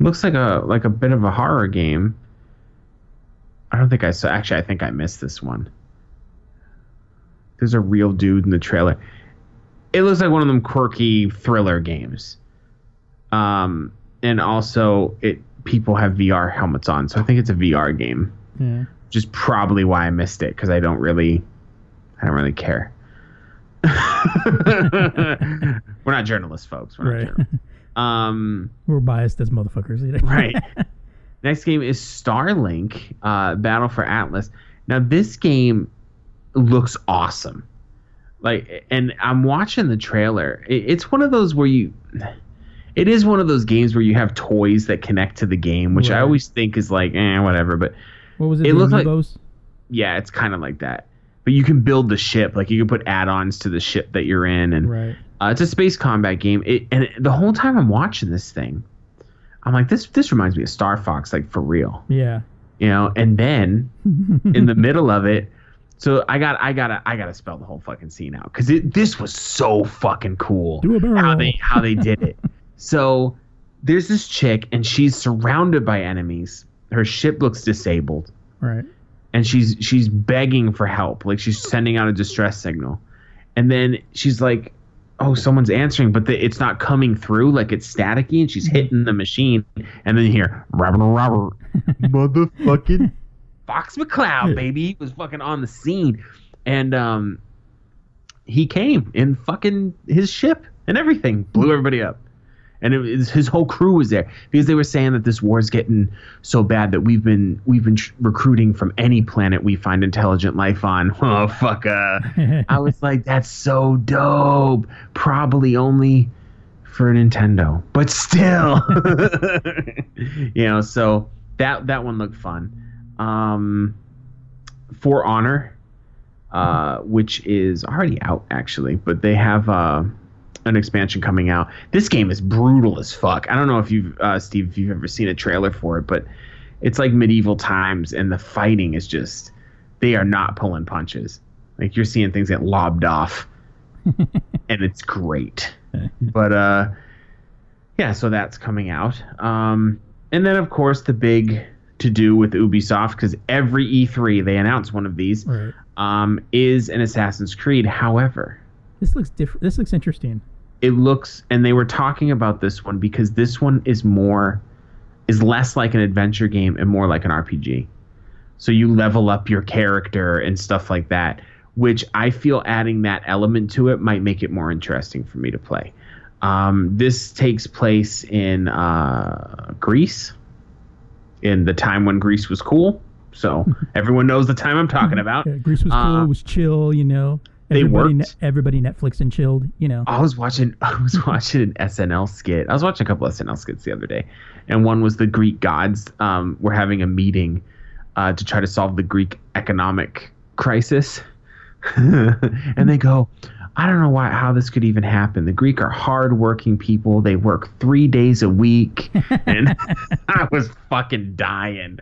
looks like a like a bit of a horror game. I don't think I saw. Actually, I think I missed this one. There's a real dude in the trailer. It looks like one of them quirky thriller games. Um, and also it people have VR helmets on, so I think it's a VR game. Yeah. Which is probably why I missed it because I don't really, I don't really care. We're not journalists, folks. We're not Right. journalists. Um, We're biased as motherfuckers. right. Next game is Starlink uh, Battle for Atlas. Now this game looks awesome. Like, and I'm watching the trailer. It, it's one of those where you, it is one of those games where you have toys that connect to the game, which I always think is like, eh, whatever. But What was it? It looked like- Amiibos? yeah, it's kind of like that. But you can build the ship, like you can put add-ons to the ship that you're in, and Right. uh, it's a space combat game. It, and the whole time I'm watching this thing, I'm like, this this reminds me of Star Fox, like for real, Yeah. you know. And then in the middle of it, so I got I gotta I gotta spell the whole fucking scene out because this was so fucking cool Do a how they how they did it. so there's this chick and she's surrounded by enemies. Her ship looks disabled. Right. and she's she's begging for help. Like she's sending out a distress signal. And then she's like oh someone's answering but the, it's not coming through. Like it's staticky and she's mm-hmm. hitting the machine. And then you hear robert robert motherfucking fox mccloud baby he was fucking on the scene and um he came in fucking his ship and everything blew everybody up and it was, his whole crew was there because they were saying that this war is getting so bad that we've been we've been tr- recruiting from any planet we find intelligent life on. Oh fuck! Uh. I was like, that's so dope. Probably only for Nintendo, but still, you know. So that that one looked fun. Um, For Honor, uh, which is already out actually, but they have uh, an expansion coming out. This game is brutal as fuck. I don't know if you've, uh, Steve, if you've ever seen a trailer for it, but it's like medieval times, and the fighting is just they are not pulling punches. Like you're seeing things get lobbed off, and it's great. But uh, yeah, so that's coming out. Um, and then of course the big to do with Ubisoft because every E3 they announce one of these right. um, is an Assassin's Creed. However, This looks different. This looks interesting. it looks and they were talking about this one because this one is more is less like an adventure game and more like an RPG. So you level up your character and stuff like that, which I feel adding that element to it might make it more interesting for me to play. Um, this takes place in uh, Greece, in the time when Greece was cool. So everyone knows the time I'm talking about. Yeah, Greece was cool. Uh, it was chill. You know, They everybody, worked. everybody Netflix and chilled. You know. I was watching I was watching an SNL skit. I was watching a couple SNL skits the other day, and one was the Greek gods um, were having a meeting uh, to try to solve the Greek economic crisis, and they go. I don't know why how this could even happen. The Greek are hardworking people. They work three days a week, and I was fucking dying.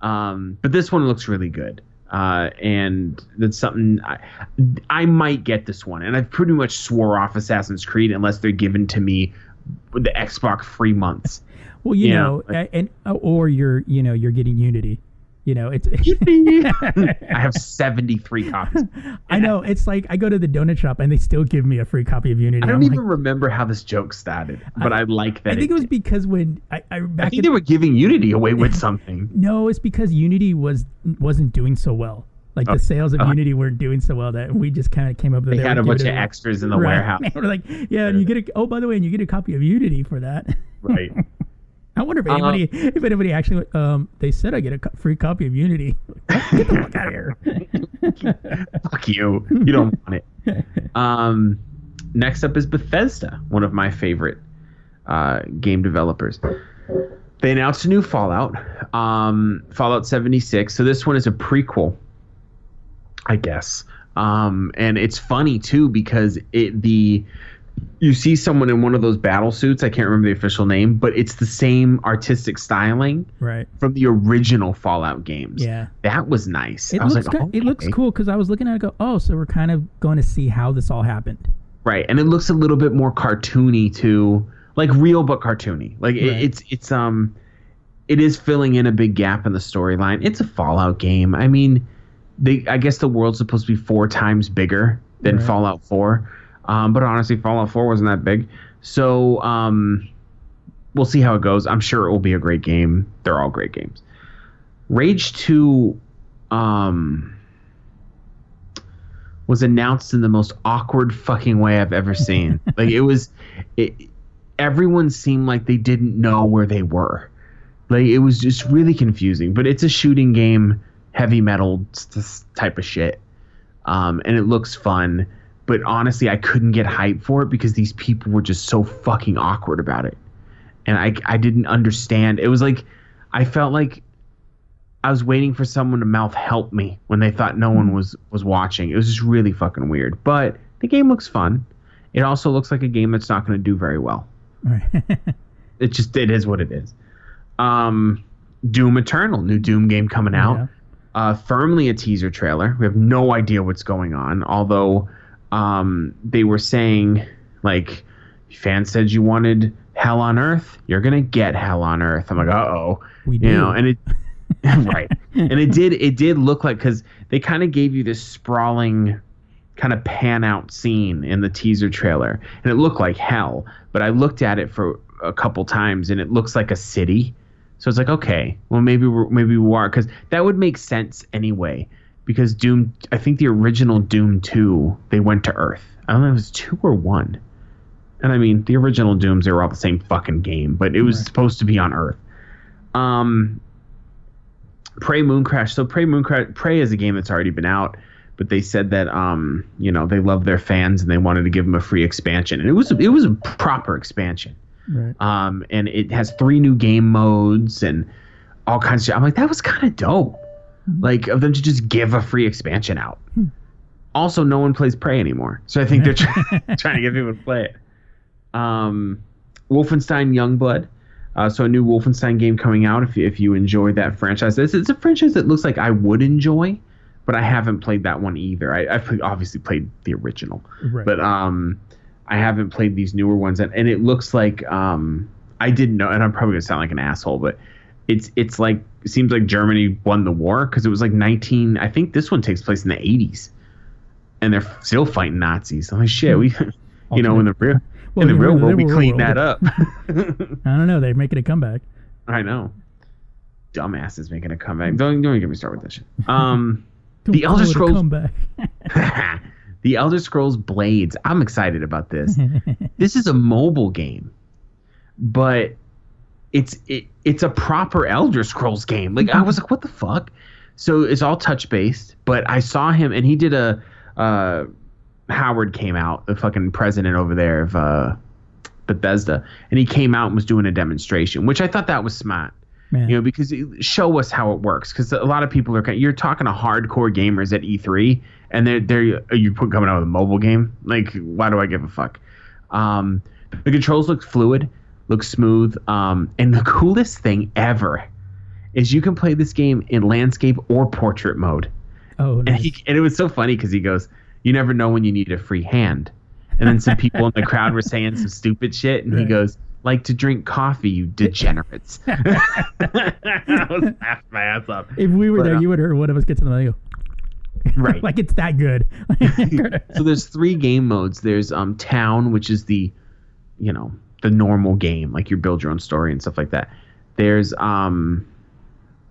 Um, but this one looks really good, uh, and that's something I, I might get this one. And I've pretty much swore off Assassin's Creed unless they're given to me with the Xbox free months. Well, you Yeah, know, like- and or you're you know you're getting Unity. You know, it's. I have seventy three copies. I know it's like I go to the donut shop and they still give me a free copy of Unity. I don't I'm even like, remember how this joke started, but I, like that. I think it was because when I, I I think in, they were giving Unity away with something. no, it's because Unity was wasn't doing so well. Like the sales of uh, Unity weren't doing so well that we just kind of came up with. They had a bunch of it extras in the Right. warehouse. we're like, yeah, and you get a oh by the way, and you get a copy of Unity for that. Right. I wonder if Uh-huh. anybody if anybody actually um they said I get a co- free copy of Unity. get the fuck out of here. Fuck you. You don't want it. Um, next up is Bethesda, one of my favorite uh, game developers. They announced a new Fallout, um, Fallout 76. So this one is a prequel, I guess. Um, and it's funny too because it the you see someone in one of those battle suits. I can't remember the official name, but it's the same artistic styling Right. from the original Fallout games. Yeah. that was nice. It I was looks like, it looks cool because I was looking at it. and Go, oh, so we're kind of going to see how this all happened. Right, and it looks a little bit more cartoony too, like real but cartoony. Like it, it's it's um, it is filling in a big gap in the storyline. It's a Fallout game. I mean, they I guess the world's supposed to be four times bigger than Right. Fallout Four, um, but honestly, Fallout Four wasn't that big. So um, we'll see how it goes. I'm sure it will be a great game. They're all great games. Rage Two, um, was announced in the most awkward fucking way I've ever seen. like it was, it, everyone seemed like they didn't know where they were. Like it was just really confusing. But it's a shooting game, heavy metal type of shit, um, and it looks fun. But honestly, I couldn't get hype for it because these people were just so fucking awkward about it, and I I didn't understand. It was like I felt like I was waiting for someone to mouth help me when they thought no one was was watching. It was just really fucking weird. But the game looks fun. It also looks like a game that's not going to do very well. It just it is what it is. Um, Doom Eternal, new Doom game coming out. Yeah. Uh, firmly a teaser trailer. We have no idea what's going on. Although um, they were saying like fans said you wanted hell on earth, you're gonna get hell on earth. I'm like, uh oh we you do. know and it right. And it did it did look like because they kind of gave you this sprawling kind of pan out scene in the teaser trailer and it looked like hell but i looked at it for a couple times and it looks like a city. So it's like okay well maybe we're maybe we are because that would make sense anyway because doom i think the original doom 2 they went to earth i don't know if it was 2 or 1 and i mean the original dooms they were all the same fucking game but it was Right. supposed to be on earth um, Prey Moon Crash. So Prey Mooncrash. Prey is a game that's already been out, but they said that um, you know, they love their fans and they wanted to give them a free expansion, and it was it was a proper expansion. Right. Um, and it has three new game modes and all kinds of shit. I'm like, that was kind of dope. Like of them to just give a free expansion out. Also, no one plays Prey anymore, so I think they're try- trying to get people to play it. Um, Wolfenstein Youngblood. Uh, so a new Wolfenstein game coming out. If you, if you enjoy that franchise, this it's a franchise that looks like I would enjoy, but I haven't played that one either. I, I've played- obviously played the original, Right. but um, I haven't played these newer ones, and, and it looks like um, I didn't know, and I'm probably gonna sound like an asshole, but it's it's like it seems like Germany won the war because it was like 19. I think this one takes place in the 80s, and they're still fighting Nazis. I'm like, shit, we, you know, in the real Well, in the real world, we clean that up. I don't know. They're making a comeback. I know. Dumbasses making a comeback. Don't don't get me started with that shit. Um, The Elder call it a Scrolls- comeback. the Elder Scrolls Blades. I'm excited about this. this is a mobile game, but it's it, it's a proper Elder Scrolls game. Like I was like, what the fuck? So it's all touch based. But I saw him and he did a uh, Howard came out, the fucking president over there of uh, Bethesda, and he came out and was doing a demonstration, which I thought that was smart. Man. You know, because it, show us how it works. Because a lot of people are you're talking to hardcore gamers at E3, and they're they're you put- coming out with a mobile game? Like, why do I give a fuck? Um, the controls look fluid, look smooth, um, and the coolest thing ever is you can play this game in landscape or portrait mode. oh, And, he, and it was so funny because he goes, "You never know when you need a free hand." And then some people in the crowd were saying some stupid shit, and he goes, "Like to drink coffee, you degenerates." I was laughing my ass off. if we were But, there, uh, you would have heard one of us get to the middle. Right. like it's that good. so there's three game modes. There's um town, which is the, you know, the normal game, like you build your own story and stuff like that. There's um,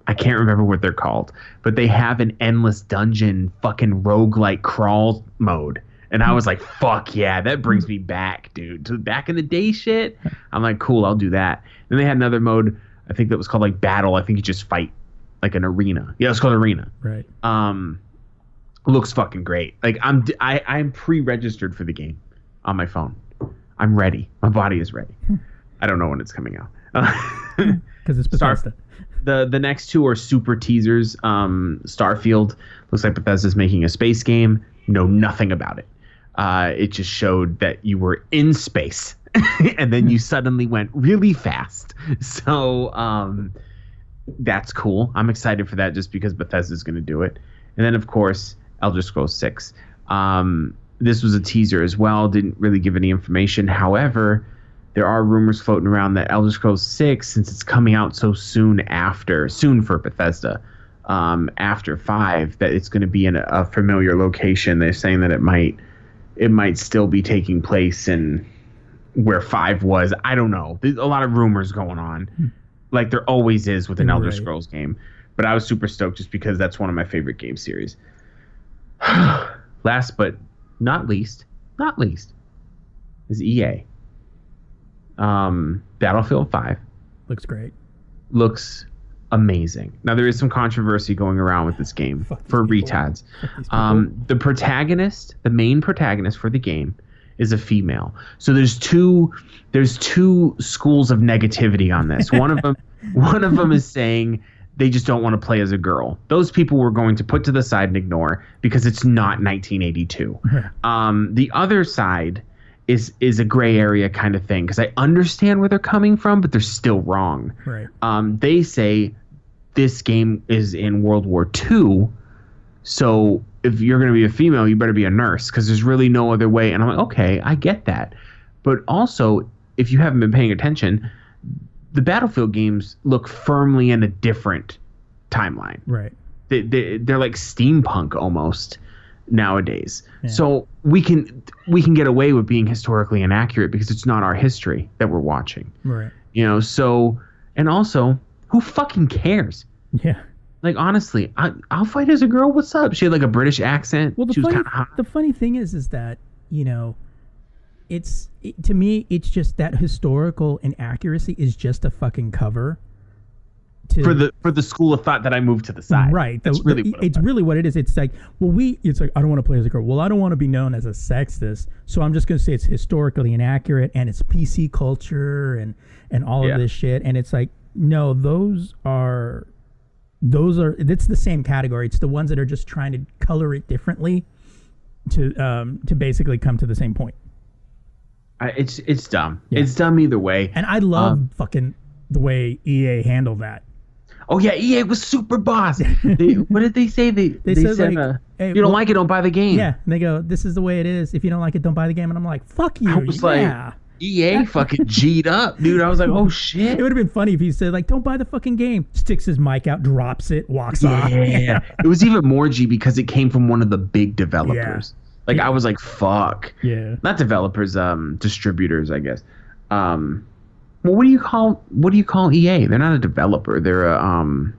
I can't remember what they're called, but they have an endless dungeon fucking roguelike crawl mode. And I was like, fuck yeah, that brings me back, dude. To back in the day shit. I'm like, cool, I'll do that. Then they had another mode, I think that was called like battle. I think you just fight like an arena. Yeah, it's called arena right. um looks fucking great like i'm i i'm pre-registered for the game on my phone i'm ready. My body is ready. I don't know when it's coming out. Because it's Star- Bethesda. the the next two are super teasers. Um starfield looks like bethesda's making a space game. Know nothing about it. Uh it just showed that you were in space. And then you suddenly went really fast. So um that's cool. I'm excited for that just because Bethesda's going to do it. And then, of course, Elder Scrolls 6. Um, this was a teaser as well, didn't really give any information. However, there are rumors floating around that Elder Scrolls 6, since it's coming out so soon after, soon for Bethesda, um, after 5, that it's going to be in a, a familiar location. They're saying that it might it might still be taking place in where 5 was. I don't know. There's a lot of rumors going on like there always is with an Elder Right. Scrolls game. But I was super stoked just because that's one of my favorite game series. Last but not least, not least, is EA. Um, Battlefield 5 Looks great. looks amazing. Now there is some controversy going around with this game for retards. Fuck these people. Um, the protagonist, the main protagonist for the game, is a female. So there's two there's two schools of negativity on this. One of them one of them is saying they just don't want to play as a girl. Those people we're going to put to the side and ignore because it's not 1982. um, the other side is is a gray area kind of thing because I understand where they're coming from, but they're still wrong right. um, they say this game is in World War II. So if you're going to be a female, you better be a nurse because there's really no other way. And I'm like, okay, I get that. But also, if you haven't been paying attention, the Battlefield games look firmly in a different timeline. Right. They, they, they're like steampunk almost nowadays. Yeah. So we can we can get away with being historically inaccurate because it's not our history that we're watching. Right. You know, so and also, who fucking cares? Yeah. Like honestly, I, I'll fight as a girl. What's up? She had like a British accent. Well, the she was funny, kind of hot. the funny thing is, is that you know, it's it, to me, it's just that historical inaccuracy is just a fucking cover. To, for the for the school of thought that I moved to the side. Right. That's the- really the- what it's was. really what it is. It's like, well, we. It's like I don't want to play as a girl. Well, I don't want to be known as a sexist, so I'm just going to say it's historically inaccurate and it's PC culture and and all Yeah. of this shit. And it's like, no, those are those are it's the same category. It's the ones that are just trying to color it differently to um to basically come to the same point. I, it's it's dumb. Yeah. It's dumb either way. And I love Um, fucking the way EA handled that. oh yeah, EA was super boss. they, what did they say? They they, said, said, like, uh, hey, you don't well- like it, don't buy the game. Yeah, and they go, "This is the way it is. If you don't like it, don't buy the game." And I'm like, "Fuck you!" I was like, yeah. EA fucking G'd up, dude. I was like, oh shit. It would have been funny if he said like, "Don't buy the fucking game." Sticks his mic out, drops it, walks off. Yeah, it was even more G because it came from one of the big developers. Like I was like, fuck. Yeah. not developers, um, distributors, I guess. Um, well, what do you call what do you call EA? They're not a developer. They're a um,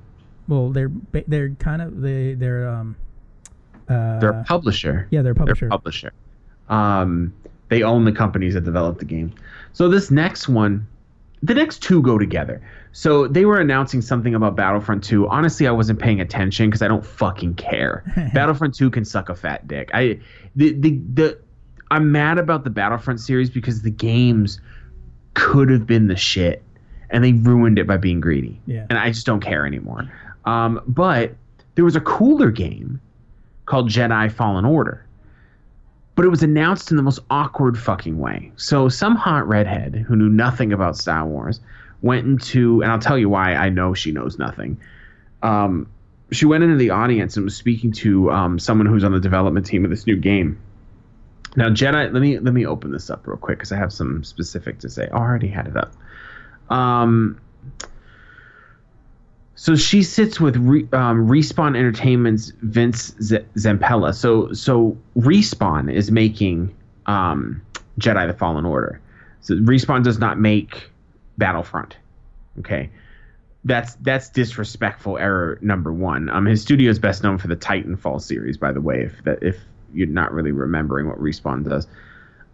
Well, they're they're kind of they they're um uh they're a publisher. yeah they're a publisher. They're a publisher. Um, they own the companies that develop the game. So this next one, the next two go together. So they were announcing something about Battlefront 2. Honestly, I wasn't paying attention because I don't fucking care. Battlefront 2 can suck a fat dick. I the, the the I'm mad about the Battlefront series because the games could have been the shit and they ruined it by being greedy. Yeah. And I just don't care anymore. Um, but there was a cooler game called Jedi Fallen Order. But it was announced in the most awkward fucking way. So some hot redhead who knew nothing about Star Wars went into, and I'll tell you why I know she knows nothing. Um, she went into the audience and was speaking to um, someone who's on the development team of this new game. Now, Jedi, let me let me open this up real quick because I have some specific to say. I already had it up. Um, so she sits with Re, um, Respawn Entertainment's Vince Z- Zampella. So so Respawn is making um, Jedi: The Fallen Order. So Respawn does not make Battlefront. Okay, that's that's disrespectful error number one. Um, his studio is best known for the Titanfall series, by the way. If that if you're not really remembering what Respawn does.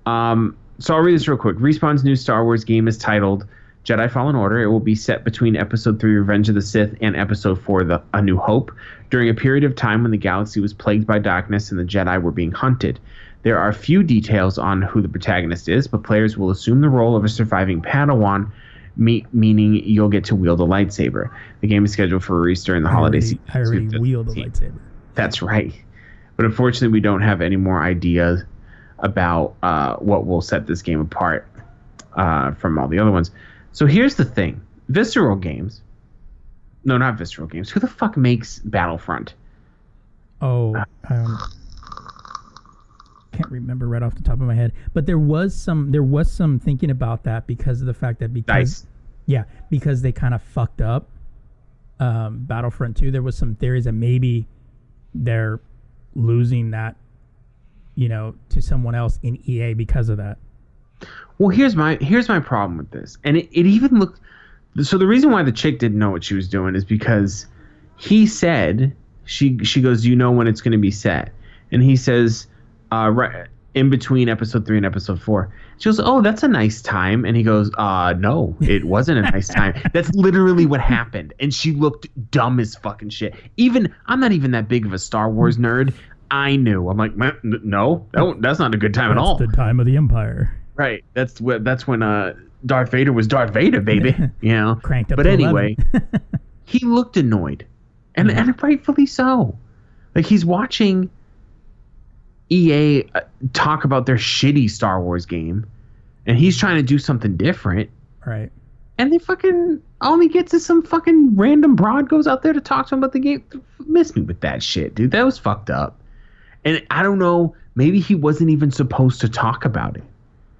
Um, so I'll read this real quick. Respawn's new Star Wars game is titled Jedi Fallen Order. It will be set between Episode 3 Revenge of the Sith and Episode 4 The A New Hope during a period of time when the galaxy was plagued by darkness and the Jedi were being hunted. There are few details on who the protagonist is, but players will assume the role of a surviving Padawan, me- meaning you'll get to wield a lightsaber. The game is scheduled for release during the I holiday already, season. I already wield a lightsaber. That's right. But unfortunately, we don't have any more ideas about uh, what will set this game apart uh, from all the other ones. So here's the thing Visceral Games. No, not Visceral Games. Who the fuck makes Battlefront? Oh, um, can't remember right off the top of my head. But there was some there was some thinking about that because of the fact that because Dice. yeah because they kind of fucked up um, Battlefront 2. There was some theories that maybe they're losing that you know to someone else in EA because of that. Well, here's my here's my problem with this, and it, it even looked. So the reason why the chick didn't know what she was doing is because he said she she goes, "You know when it's going to be set," and he says, uh, right in between episode three and episode four. She goes, "Oh, that's a nice time," and he goes, "Uh, no, it wasn't a nice time. That's literally what happened." And she looked dumb as fucking shit. Even I'm not even that big of a Star Wars nerd. I knew. I'm like, "Man, n- no, that, that's not a good time at That's all. the time of the Empire. Right. That's what. That's when uh, Darth Vader was Darth Vader, baby. You know. Cranked up But anyway, he looked annoyed, and and rightfully so. Like he's watching EA uh, talk about their shitty Star Wars game, and he's trying to do something different, right. and they fucking only gets is some fucking random broad goes out there to talk to him about the game. Miss me with that shit, dude. That was fucked up. And I don't know. Maybe he wasn't even supposed to talk about it.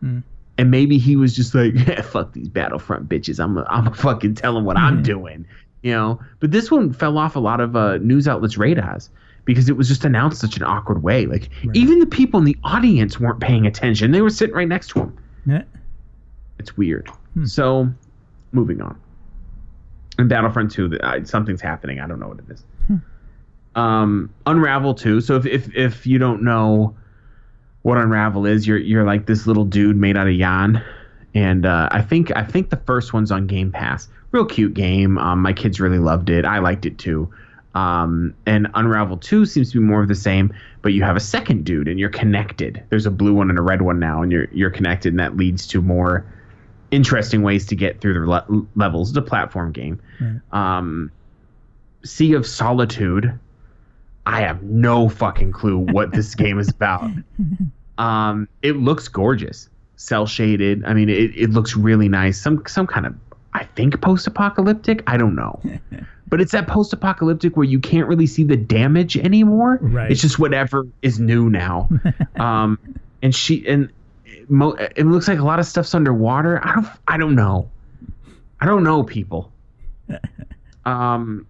Hmm. And maybe he was just like, yeah, fuck these Battlefront bitches. I'm a, I'm a fucking tell them what I'm doing, you know. But this one fell off a lot of uh, news outlets' radars because it was just announced such an awkward way. Like Right. even the people in the audience weren't paying attention. They were sitting right next to him. Yeah. It's weird. Hmm. So, moving on. In Battlefront 2, uh, something's happening. I don't know what it is. Um, Unravel 2. So if, if if you don't know what Unravel is, you're you're like this little dude made out of yarn, and uh, I think I think the first one's on Game Pass. Real cute game. Um, my kids really loved it. I liked it too. Um, and Unravel 2 seems to be more of the same, but you have a second dude and you're connected. There's a blue one and a red one now, and you're you're connected, and that leads to more interesting ways to get through the le- levels. It's a platform game. Right. Um, sea of Solitude. I have no fucking clue what this game is about. Um, it looks gorgeous, cell shaded. I mean, it, it looks really nice. Some some kind of I think post apocalyptic. I don't know, but it's that post apocalyptic where you can't really see the damage anymore. Right. It's just whatever is new now. um, and she and it, mo- it looks like a lot of stuff's underwater. I don't I don't know. I don't know, people. Um,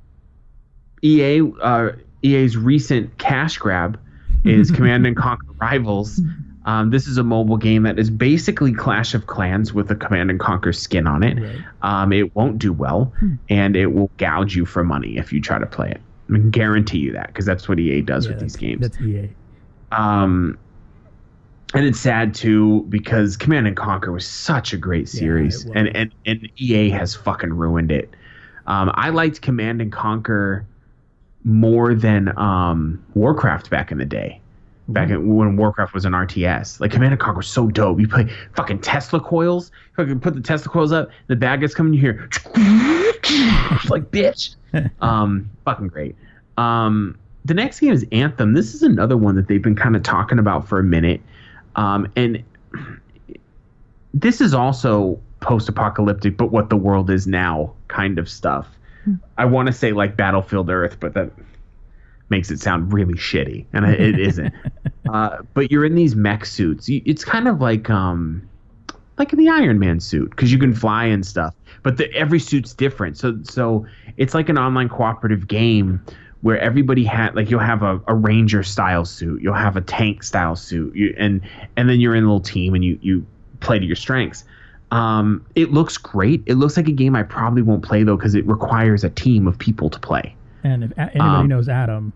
EA uh, EA's recent cash grab is Command and Conquer Rivals. Um, this is a mobile game that is basically Clash of Clans with a Command and Conquer skin on it. Right. Um, it won't do well, and it will gouge you for money if you try to play it. I can guarantee you that because that's what EA does Yeah, with these games. That's EA. Um, and it's sad too because Command and Conquer was such a great series, it and, and and EA has fucking ruined it. Um, I liked Command and Conquer more than um, Warcraft back in the day. Back in, when Warcraft was an RTS, like Command and Conquer was so dope. You play fucking Tesla coils. Fucking put the Tesla coils up. The bad guys come in. Hear like bitch. Um, fucking great. Um, the next game is Anthem. This is another one that they've been kind of talking about for a minute. Um, and this is also post-apocalyptic, but what the world is now kind of stuff. I want to say like Battlefield Earth, but that makes it sound really shitty, and it isn't. uh, but you're in these mech suits. It's kind of like um, like the Iron Man suit because you can fly and stuff. But the, every suit's different. So so it's like an online cooperative game where everybody had like you'll have a, a ranger style suit, you'll have a tank style suit, you, and and then you're in a little team and you you play to your strengths. Um, it looks great. It looks like a game I probably won't play though because it requires a team of people to play. And if a- anybody Um, knows Adam,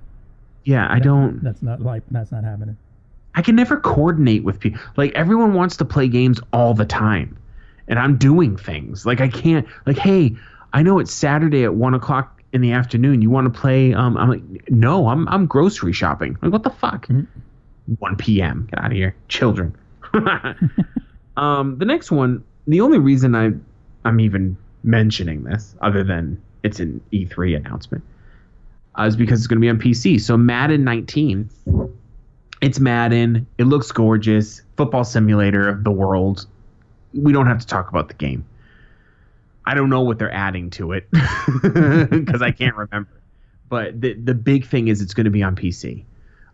Yeah, I don't. that's not like that's not happening. I can never coordinate with people. Like everyone wants to play games all the time, and I'm doing things. Like I can't. Like, hey, I know it's Saturday at one o'clock in the afternoon. You want to play? Um, I'm like, no, I'm I'm grocery shopping. Like, what the fuck? One p.m. Get out of here, children. um, the next one. The only reason I I'm even mentioning this, other than it's an E3 announcement, uh, is because it's going to be on PC. So Madden 19 it's Madden. It looks gorgeous. Football simulator of the world. We don't have to talk about the game. I don't know what they're adding to it because I can't remember. But the the big thing is it's going to be on PC,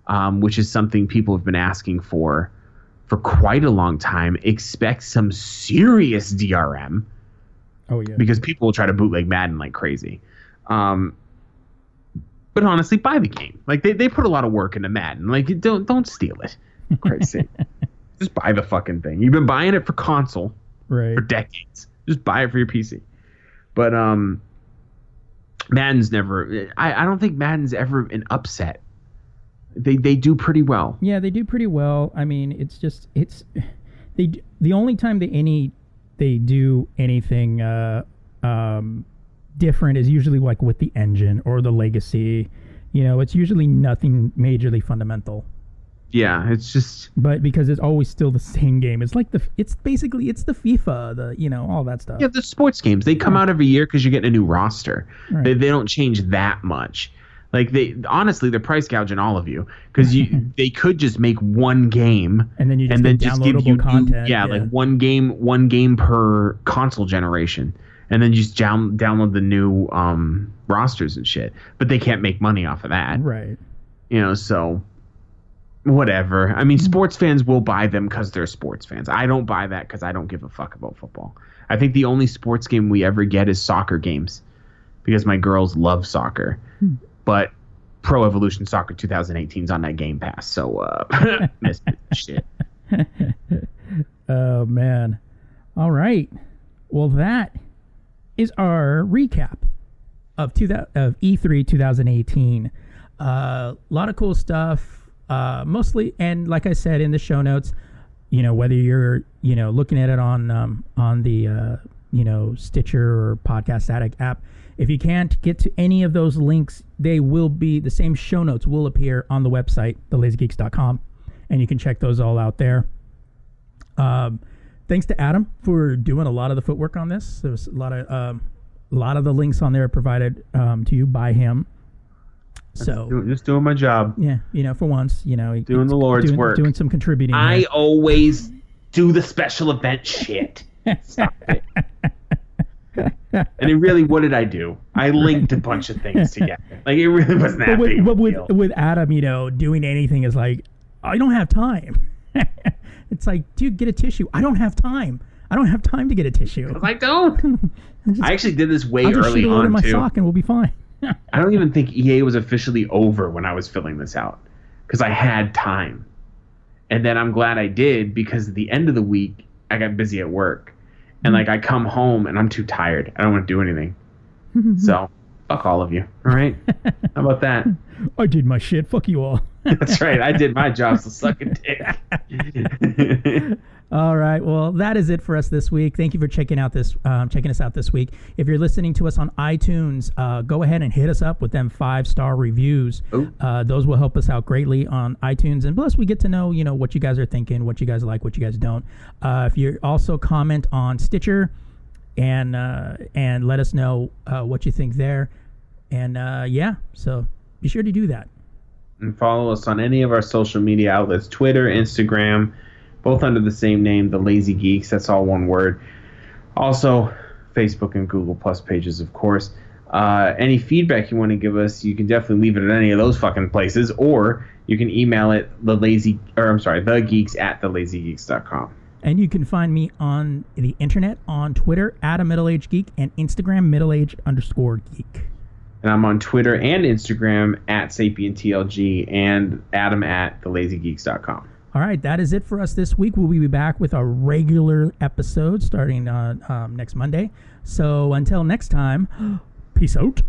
um, which is something people have been asking for for quite a long time. Expect some serious DRM Oh yeah. because people will try to bootleg Madden like crazy. Um, but honestly, buy the game. Like they, they put a lot of work into Madden. Like don't don't steal it. Christ's sake. Just buy the fucking thing. You've been buying it for console right. for decades. Just buy it for your PC. But um, Madden's never. I, I don't think Madden's ever an upset. They they do pretty well. Yeah, they do pretty well. I mean, it's just it's they the only time they any they do anything uh, um, different is usually like with the engine or the legacy. You know, it's usually nothing majorly fundamental. Yeah, it's just But because it's always still the same game, it's like the it's basically it's the FIFA, the you know all that stuff. yeah. The sports games they come out every year because you're getting a new roster. Right. They they don't change that much. Like they honestly, they're price gouging all of you because you they could just make one game And then you just and then just give you content. yeah, like one game one game per console generation. And then you just down, download the new um, rosters and shit. But they can't make money off of that. Right. you know so whatever. I mean sports fans will buy them because they're sports fans. I don't buy that because i don't give a fuck about football. I think the only sports game we ever get is soccer games because my girls love soccer but pro evolution soccer 2018 is on that game pass so uh missed it. shit Oh man. All right. Well, that is our recap of two of E3 2018. A uh, lot of cool stuff. Uh, mostly, and like I said in the show notes, you know whether you're you know looking at it on um, on the uh, you know Stitcher or Podcast Addict app. If you can't get to any of those links, they will be the same show notes will appear on the website, thelazygeeks.com, and you can check those all out there. Um, thanks to Adam for doing a lot of the footwork on this. There's a lot of um, a lot of the links on there provided um, to you by him. So Doing- just doing my job yeah, you know, for once, you know, Doing the Lord's doing, work. doing some contributing. I here. always do the special event shit. Stop it. And it really, what did I do? I linked a bunch of things together. Like it really wasn't that but with, of but with, deal. with Adam, you know, doing anything is like, I don't have time. it's like, dude, get a tissue. I don't have time. I don't have time to get a tissue. I don't. I actually did this way I'll just early shoot a load in my too. sock and we'll be fine. I don't even think EA was officially over when I was filling this out because I had time. And then I'm glad I did because at the end of the week I got busy at work. And hmm. like I come home and I'm too tired. I don't want to do anything. so fuck all of you. All right. How about that? I did my shit. Fuck you all. That's right. I did my job, so suck a dick. All right. Well, that is it for us this week. Thank you for checking out this, um, checking us out this week. If you're listening to us on iTunes, uh, go ahead and hit us up with them five star reviews. Uh, those will help us out greatly on iTunes, and plus we get to know you know what you guys are thinking, what you guys like, what you guys don't. Uh, if you also comment on Stitcher, and uh, and let us know uh, what you think there, and uh, yeah, so be sure to do that. and follow us on any of our social media outlets Twitter, Instagram, both under the same name, The Lazy Geeks. That's all one word. Also, Facebook and Google Plus pages, of course. Uh, any feedback you want to give us, you can definitely leave it at any of those fucking places, or you can email it the lazy, or I'm sorry, the geeks at thelazygeeks.com. And you can find me on the internet on Twitter at a middle aged geek and Instagram middle age underscore geek. And I'm on Twitter and Instagram at SapienTLG and Adam at thelazygeeks.com. All right, that is it for us this week. We'll be back with a regular episode starting on um, next Monday. So until next time, peace out.